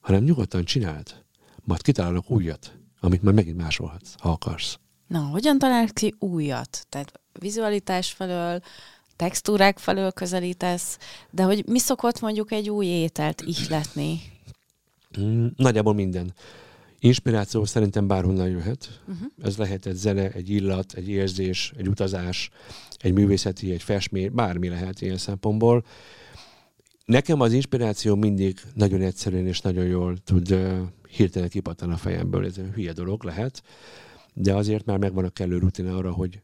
hanem nyugodtan csináld. Majd kitalálok újat, amit majd megint másolhatsz, ha akarsz. Na, hogyan találsz ki újat? Tehát vizualitás felől, textúrák felől közelítesz, de hogy mi szokott mondjuk egy új ételt ihletni? Mm, nagyjából minden. Inspiráció szerintem bárhonnan jöhet. Uh-huh. Ez lehet egy zene, egy illat, egy érzés, egy utazás, egy művészeti, egy festmény, bármi lehet ilyen szempontból. Nekem az inspiráció mindig nagyon egyszerűen és nagyon jól tud uh, hirtelen kipattan a fejemből. Ez egy hülye dolog lehet, de azért már megvan a kellő rutina arra, hogy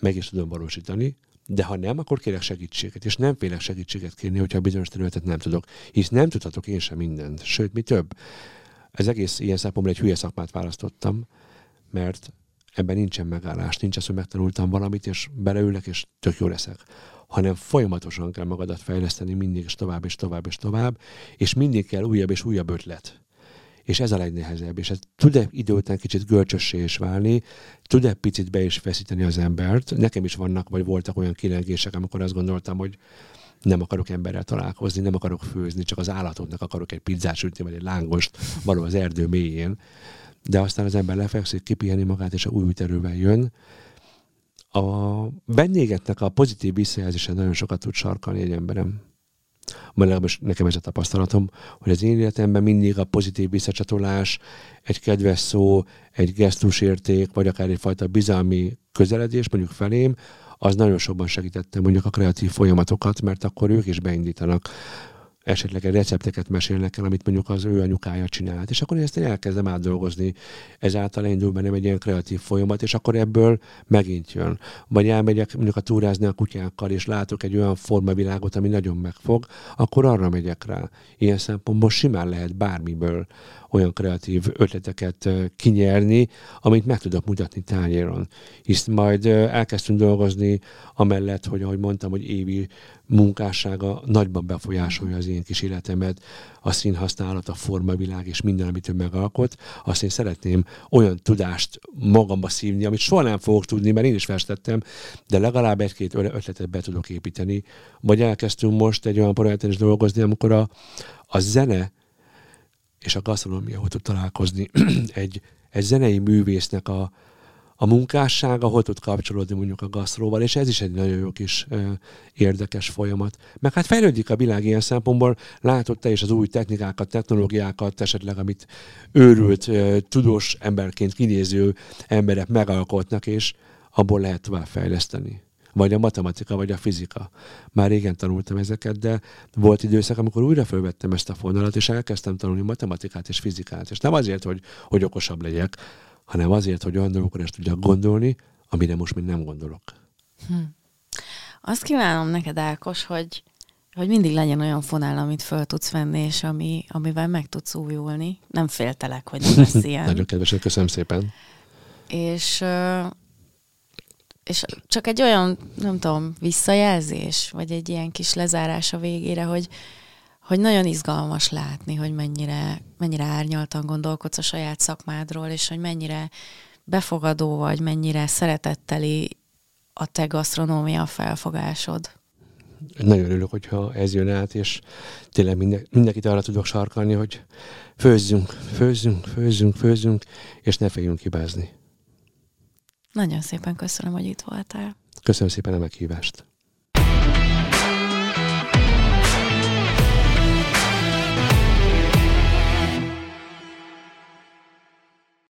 meg is tudom valósítani, de ha nem, akkor kérek segítséget, és nem félek segítséget kérni, hogyha bizonyos területet nem tudok, hisz nem tudhatok én sem mindent, sőt, mi több. Ez egész ilyen szempontból egy hülye szakmát választottam, mert ebben nincsen megállás, nincs az, hogy megtanultam valamit, és beleülök, és tök jó leszek hanem folyamatosan kell magadat fejleszteni mindig és tovább és tovább és tovább, és mindig kell újabb és újabb ötlet. és ez a legnehezebb, és ez tud-e idő után kicsit görcsössé is válni, tud-e picit be is feszíteni az embert. Nekem is vannak, vagy voltak olyan kilengések, amikor azt gondoltam, hogy nem akarok emberrel találkozni, nem akarok főzni, csak az állatoknak akarok egy pizzát sütni, vagy egy lángost való az erdő mélyén. De aztán az ember lefekszik, kipiheni magát, és a új erővel jön. A vendégetnek a pozitív visszajelzése nagyon sokat tud sarkalni egy emberem. Vagy legalábbis nekem ez a tapasztalatom, hogy az én életemben mindig a pozitív visszacsatolás, egy kedves szó, egy gesztusérték, vagy akár egyfajta bizalmi közeledés mondjuk felém, az nagyon sokban segítette mondjuk a kreatív folyamatokat, mert akkor ők is beindítanak esetleg egy recepteket mesélnek el, amit mondjuk az ő anyukája csinált, és akkor én ezt én elkezdem átdolgozni. Ezáltal indul bennem egy ilyen kreatív folyamat, és akkor ebből megint jön. Vagy elmegyek mondjuk a túrázni a kutyákkal, és látok egy olyan formavilágot, ami nagyon megfog, akkor arra megyek rá. Ilyen szempontból simán lehet bármiből olyan kreatív ötleteket kinyerni, amit meg tudok mutatni tányéron. Hisz majd elkezdtünk dolgozni amellett, hogy ahogy mondtam, hogy évi munkássága nagyban befolyásolja az én kis életemet, a színhasználat, a formavilág és minden, amit ő megalkot, azt én szeretném olyan tudást magamba szívni, amit soha nem fogok tudni, mert én is festettem, de legalább egy-két ötletet be tudok építeni. Vagy elkezdtünk most egy olyan projekten is dolgozni, amikor a, a zene és a gasztronómia hogy tud találkozni egy, egy zenei művésznek a, a munkássága hogy tud kapcsolódni mondjuk a gasztróval, és ez is egy nagyon jó kis ö, érdekes folyamat. Meg hát fejlődik a világ ilyen szempontból, látod te is az új technikákat, technológiákat, esetleg amit őrült, ö, tudós emberként kinéző emberek megalkotnak, és abból lehet tovább fejleszteni vagy a matematika, vagy a fizika. Már régen tanultam ezeket, de volt időszak, amikor újra felvettem ezt a fonalat, és elkezdtem tanulni matematikát és fizikát. És nem azért, hogy, hogy okosabb legyek, hanem azért, hogy olyan dolgokra is tudjak gondolni, amire most még nem gondolok. Hm. Azt kívánom neked, Ákos, hogy, hogy mindig legyen olyan fonál, amit föl tudsz venni, és ami, amivel meg tudsz újulni. Nem féltelek, hogy nem lesz ilyen. Nagyon kedves, köszönöm szépen. És és csak egy olyan, nem tudom, visszajelzés, vagy egy ilyen kis lezárás a végére, hogy, hogy nagyon izgalmas látni, hogy mennyire, mennyire árnyaltan gondolkodsz a saját szakmádról, és hogy mennyire befogadó vagy, mennyire szeretetteli a te gasztronómia felfogásod. Nagyon örülök, hogyha ez jön át, és tényleg minden, mindenkit arra tudok sarkalni, hogy főzzünk, főzzünk, főzzünk, főzzünk, és ne féljünk hibázni. Nagyon szépen köszönöm, hogy itt voltál. Köszönöm szépen a meghívást.